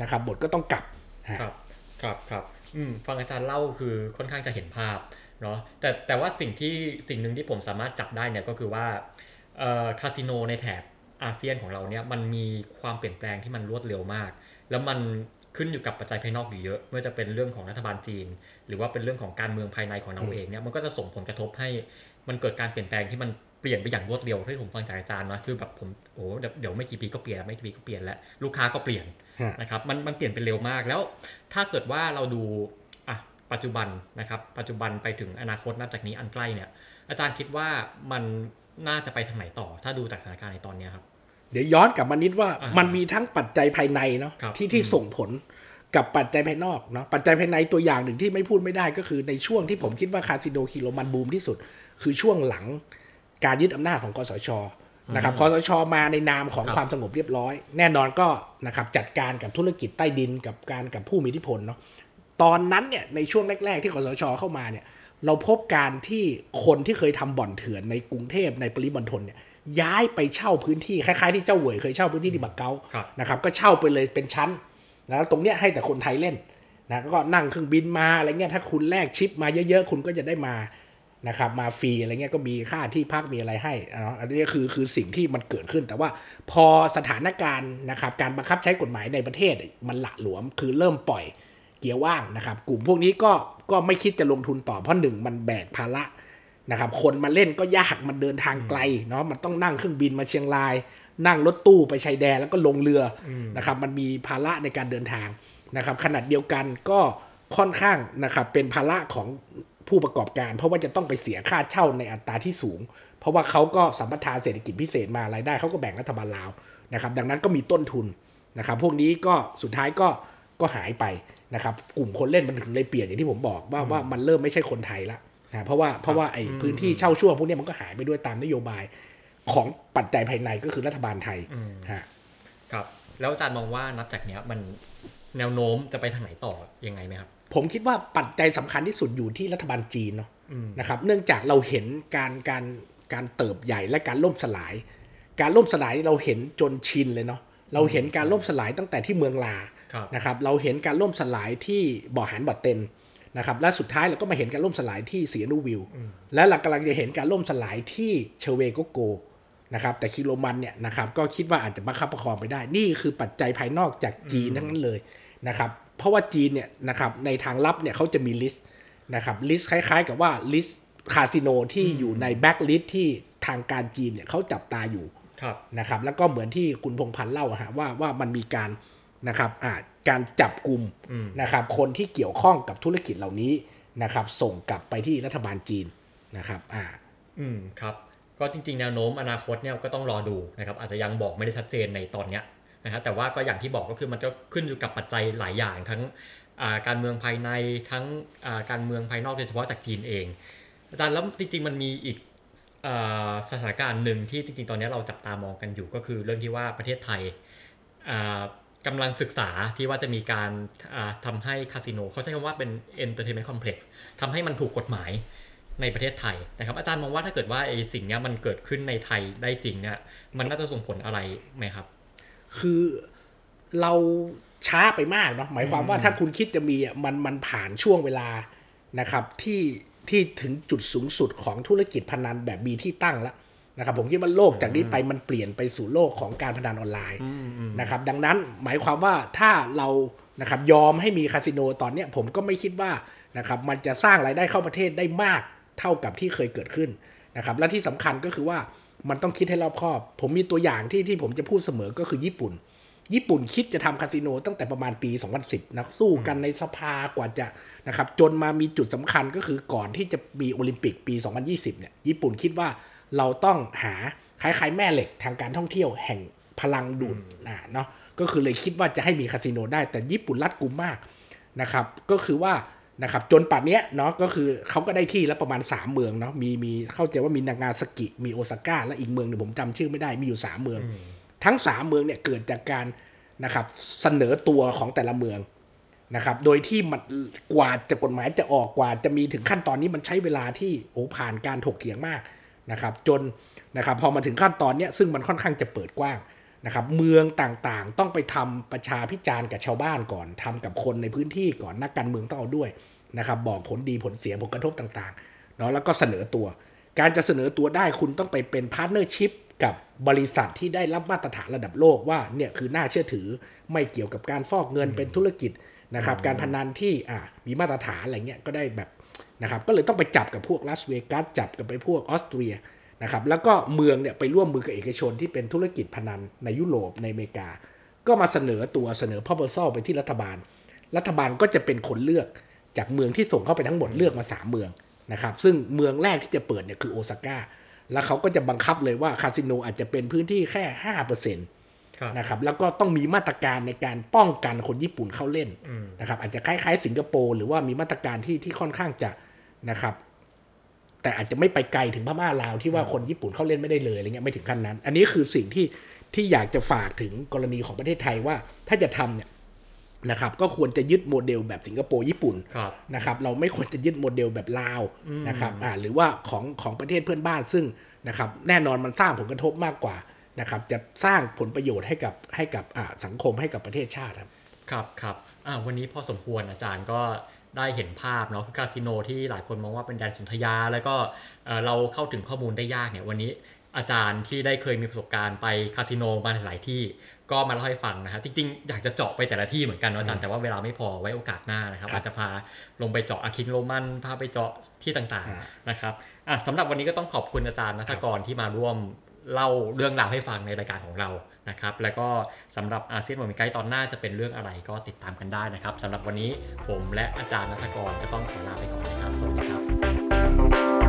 นะครับหมดก็ต้องกลับฮะ
ครับครับครับอืมฟังอาจารย์เล่าคือค่อนข้างจะเห็นภาพเนาะแต่แต่ว่าสิ่งที่สิ่งหนึ่งที่ผมสามารถจับได้เนี่ยก็คือว่าเอ่อคาสิโนในแถบอาเซียนของเราเนี่ยมันมีความเปลี่ยนแปลงที่มันรวดเร็วมาก แล้วมันขึ้นอยู่กับปัจจัยภายนอกอยู่เยอะไม่ว่าจะเป็นเรื่องของรัฐบาลจีน หรือว่าเป็นเรื่องของการเมืองภายในของเราเองเนี่ยมันก็จะส่งผลกระทบให้มันเกิดการเปลี่ยนแปลงที่มันเปลี่ยนไปอย่างรวดเร็วที่ผมฟังจากอาจารย์นะคือแบบผมโอ้เดี๋ยวเดี๋ยวไม่กี่ปีก็เปลี่ยนไม่กี่ปีก็เปลี่ยนแล้วลูกค้าก็เปลี่ยน
ฮะ
นะครับมันมันเปลี่ยนไปเร็วมากแล้ว ถ้าเกิดว่าเราดูอะปัจจุบันนะครับปัจจุบันไปถึงอนาคตนับจากนี้อันใกล้เนี่ยอาจารย์คิดว่ามันน่าจะไปทางไหนต่อ ถ้าดูจากสถานการณ์ในตอนเนี้ยครับ
เดี๋ยวย้อนกลับมานิดว่า
อ่ามั
มันมีทั้งปัจจัยภายในเนาะ
ครับ
ที่ที่ส่งผลกับปัจจัยภายนอกเนาะปัจจัยภายในตัวอย่างหนึ่งที่ไม่พูดไม่ได้ก็คือในช่วงที่ผมคิดว่าคาสิโนคิโลมันบูมที่สุด คือช่วงหลังการยึดอำนาจของกสชนะครับคสชมาในนามของ
ครับ
ความสงบเรียบร้อย แน่นอนก็นะครับจัดการกับธุรกิจใต้ดินกับการกับผู้มีอิทธิพลเนาะตอนนั้นเนี่ยในช่วงแรก ๆ ที่กสชเข้ามาเนี่ยเราพบการที่คนที่เคยทำบ่อนเถื่อนในกรุงเทพในปริมณฑลเนี่ย ย้ายไปเช่าพื้นที่คล้ายๆที่เจ้าเหวยเคยเช่าพื้นที่ที่บักเก๊า
ครับ
นะครับก็เช่าไปเลยเป็นชั้นนะตรงเนี้ยให้แต่คนไทยเล่นนะก็นั่งเครื่องบินมาอะไรเงี้ยถ้าคุณแลกชิปมาเยอะๆ คุณก็จะได้มานะครับมาฟรีอะไรเงี้ยก็มีค่าที่พักมีอะไรให้เนาะอันนี้คือคือสิ่งที่มันเกิดขึ้น แต่ว่าพอสถานการณ์นะครับการบังคับใช้กฎหมายในประเทศมันหละหลวมคือเริ่มปล่อยเกียร์ว่างนะครับ กลุ่มพวกนี้ก็ก็ไม่คิดจะลงทุนต่อเพราะหนึ่งมันแบกภาระ นะครับคนมาเล่นก็ยากมันเดินทางไกลเนาะมันต้องนั่งเครื่องบินมาเชียงราย นั่งรถตู้ไปชายแดนแล้วก็ลงเรืออนะครับมันมีภาระในการเดินทางนะครับขนาดเดียวกันก็ค่อนข้างนะครับเป็นภาระของผู้ประกอบการ เพราะว่าจะต้องไปเสียค่าเช่าในอัตราที่สูง เพราะว่าเขาก็สัมปทานเศรษฐกิจพิเศษมารายได้เขาก็แบ่งรัฐบาลลาวนะครับดังนั้นก็มีต้นทุนนะครับพวกนี้ก็สุดท้ายก็ก็หายไปนะครับกลุ่มคนเล่นมันถึงเลยเปลี่ยนอย่างที่ผมบอกว่าว่ามันเริ่มไม่ใช่คนไทยละ นะเพราะว่าเพราะว่าไอ้พื้นที่เช่าช่วงพวกเนี้ยมันก็หายไปด้วยตามนโยบายของปัจจัยภายในก็คือรัฐบาลไทยฮะ
ครับ แล้วอาจารย์มองว่านับจากเนี้ยมันแนวโน้มจะไปทางไหนต่อยังไงไหมครับ
ผมคิดว่าปัจจัยสำคัญที่สุดอยู่ที่รัฐบาลจีนเนาะนะครับ เนื่องจากเราเห็นการการการเติบใหญ่และการล่มสลาย การล่มสลายเราเห็นจนชินเลยเนาะเราเห็นการล่มสลายตั้งแต่ที่เมืองลา
ครับ
นะครับ เราเห็นการล่มสลายที่บ่อหานบ่อเต็น นะครับและสุดท้ายเราก็มาเห็นการล่มสลายที่สีนูวิวและเรากำลังจะเห็นการล่มสลายที่ชเวโก๊กโก่นะครับแต่คิงส์โรมันเนี่ยนะครับก็คิดว่าอาจจะบังคับประคองไปได้ นี่คือปัจจัยภายนอกจากจีนทั้งนั้นเลยนะครับเพราะว่าจีนเนี่ยนะครับในทางลับเนี่ยเขาจะมี list นะครับ list คล้ายๆ กับว่า list คาสิโนที่อยู่ในแบ็กลิสต์ที่ทางการจีนเนี่ยเขาจับตาอยู่
ครับ
นะครับแล้วก็เหมือนที่คุณพงษ์พันธ์เล่าอะฮะว่าว่ามันมีการ นะครับอ่าการจับกลุ่มนะครับ คนที่เกี่ยวข้องกับธุรกิจเหล่านี้นะครับ ส่งกลับไปที่รัฐบาลจีนนะครับอ่า
อืมครับ ก็จริง ๆ แนวโน้มอนาคตเนี่ยก็ต้องรอดูนะครับ อาจจะยังบอกไม่ได้ชัดเจนในตอนเนี้ยนะครับแต่ว่าก็อย่างที่บอกก็คือมันจะขึ้นอยู่กับปัจจัยหลายอย่างทั้งอ่าการเมืองภายในทั้งอ่าการเมืองภายนอกโดยเฉพาะจากจีนเอง อาจารย์แล้วจริง ๆ มันมีอีกอ่าสถานการณ์หนึ่งที่จริง ๆ ตอนนี้เราจับตามองกันอยู่ก็คือเรื่องที่ว่าประเทศไทยอ่า กำลังศึกษาที่ว่าจะมีการอ่าทำให้คาสิโนเขาใช้คำว่าเป็น entertainment complex ทำให้มันถูกกฎหมายในประเทศไทยนะครับ อาจารย์มองว่าถ้าเกิดว่าไอ้สิ่งเนี้ยมันเกิดขึ้นในไทยได้จริงเนี่ยมันน่าจะส่งผลอะไรไหมครับ
คือเราช้าไปมากเนาะหมายความว่าถ้าคุณคิดจะมีอะมันมันผ่านช่วงเวลานะครับที่ที่ถึงจุดสูงสุดของธุรกิจพนันแบบมีที่ตั้งแล้ว นะครับผมคิดว่าโลกจากนี้ไปมันเปลี่ยนไปสู่โลกของการพนันออนไลน์นะครับดังนั้นหมายความว่าถ้าเรานะครับยอมให้มีคาสิโนตอนเนี้ยผมก็ไม่คิดว่านะครับมันจะสร้างรายได้เข้าประเทศได้มากเท่ากับที่เคยเกิดขึ้นนะครับและที่สำคัญก็คือว่ามันต้องคิดให้รอบคอบ ผมมีตัวอย่างที่ที่ผมจะพูดเสมอก็คือญี่ปุ่น ญี่ปุ่นคิดจะทำคาสิโนตั้งแต่ประมาณปี 2010นะสู้กันในสภากว่าจะนะครับจนมามีจุดสำคัญก็คือก่อนที่จะมีโอลิมปิกปี 2020เนี่ยญี่ปุ่นคิดว่า เราต้องหาคล้ายๆแม่เหล็กทางการท่องเที่ยวแห่งพลังดูดอ่าเนาะก็คือเลยคิดว่าจะให้มีคาสิโนได้แต่ญี่ปุ่นรัดกุมมากนะครับ ก็คือว่านะครับจนป่านเนี้ยเนาะก็คือเขาก็ได้ที่แล้วประมาณ 3 เมืองเนาะมีมีเข้าใจว่ามีนางาซากิ มีโอซาก้าและอีกเมืองหนึงผมจำชื่อไม่ได้มีอยู่ 3 เมือง ทั้ง 3 เมืองเนี่ยเกิดจากการนะครับเสนอตัวของแต่ละเมืองนะครับโดยที่มันกว่าจะกฎหมายจะออกกว่าจะมีถึงขั้นตอนนี้มันใช้เวลาที่โอ้ผ่านการถกเถียงมาก นะครับจนนะครับพอมาถึงขั้นตอนเนี้ยซึ่งมันค่อนข้างจะเปิดกว้างนะครับเมืองต่างๆ ต้องไปทำประชาพิจารณ์กับชาวบ้านก่อนทำกับคนในพื้นที่ก่อนนักการเมืองต้องเอาด้วยนะครับบอกผลดีผลเสียผลกระทบต่างๆเนาะแล้วก็เสนอตัว การจะเสนอตัวได้คุณต้องไปเป็น partnership กับบริษัทที่ได้รับมาตรฐานระดับโลกว่าเนี่ยคือน่าเชื่อถือไม่เกี่ยวกับการฟอกเงินเป็นธุรกิจนะครับการพนันที่อ่ามีมาตรฐานอะไรเงี้ยก็ได้แบบ นะครับก็เลยต้องไปจับกับพวกลาสเวกัสจับกับไปพวกออสเตรียนะครับแล้วก็เมืองเนี่ยไปร่วมมือกับเอกชนที่เป็นธุรกิจพนันในยุโรปในอเมริกา ก็มาเสนอตัวเสนอ proposal ไปที่รัฐบาล รัฐบาลก็จะเป็นคนเลือกจากเมืองที่ส่งเข้าไปทั้งหมดเลือกมาสามเมืองนะครับซึ่งเมืองแรกที่จะเปิดเนี่ยคือโอซาก้าแล้วเขาก็จะบังคับเลยว่าคาสิโนอาจจะเป็นพื้นที่แค่ห้าเปอร์เซ็นต์
ครับ
นะครับแล้วก็ต้องมีมาตรการในการป้องกันคนญี่ปุ่นเข้าเล่นนะครับอาจจะคล้ายๆ สิงคโปร์หรือว่ามีมาตรการที่ที่ค่อนข้างจะ นะครับ แต่อาจจะไม่ไปไกลถึงพม่าลาวที่ว่าคนญี่ปุ่นเข้าเล่นไม่ได้เลยอะไรเงี้ยไม่ถึงขั้นนั้น อันนี้คือสิ่งที่ที่อยากจะฝากถึงกรณีของประเทศไทยว่าถ้าจะทำเนี่ยนะครับก็ควรจะยึดโมเดลแบบสิงคโปร์ญี่ปุ่น
ครับ
นะครับเราไม่ควรจะยึดโมเดลแบบลาวนะครับอ่าหรือว่าของของประเทศเพื่อนบ้านซึ่งนะครับแน่นอนมันสร้างผลกระทบมากกว่านะครับจะสร้างผลประโยชน์ให้กับให้กับอ่าสังคมให้กับประเทศชาติครับ
ครับครับอ่าวันนี้พอสมควรอาจารย์ก็ ได้เห็นภาพเนาะคือคาสิโนที่หลายคนมองว่าเป็นแดนสุนทรยา แล้วก็เอ่อเราเข้าถึงข้อมูลได้ยากเนี่ยวันนี้อาจารย์ที่ได้เคยมีประสบการณ์ไปคาสิโนมาหลายที่ก็มาเล่าให้ฟังนะฮะจริงๆ อยากจะเจาะไปแต่ละที่เหมือนกันเนอะอาจารย์แต่ว่าเวลาไม่พอไว้โอกาสหน้านะครับ
ครับ
อาจจะพาลงไปเจาะอาคิงโรมันพาไปเจาะที่ต่าง
อ่า
ๆนะครับอะสำหรับวันนี้ก็ต้องขอบคุณอาจารย์นัทกรที่มาร่วมเล่าเรื่องราวให้ฟังในรายการของเราะครับแล้วก็สำหรับอาเซียนวันมิไกตอนหน้าจะเป็นเรื่องอะไรก็ติดตามกันได้นะครับ สำหรับวันนี้ผมและอาจารย์นัทกรก็ต้องขอลาไปก่อนนะครับ สวัสดีครับ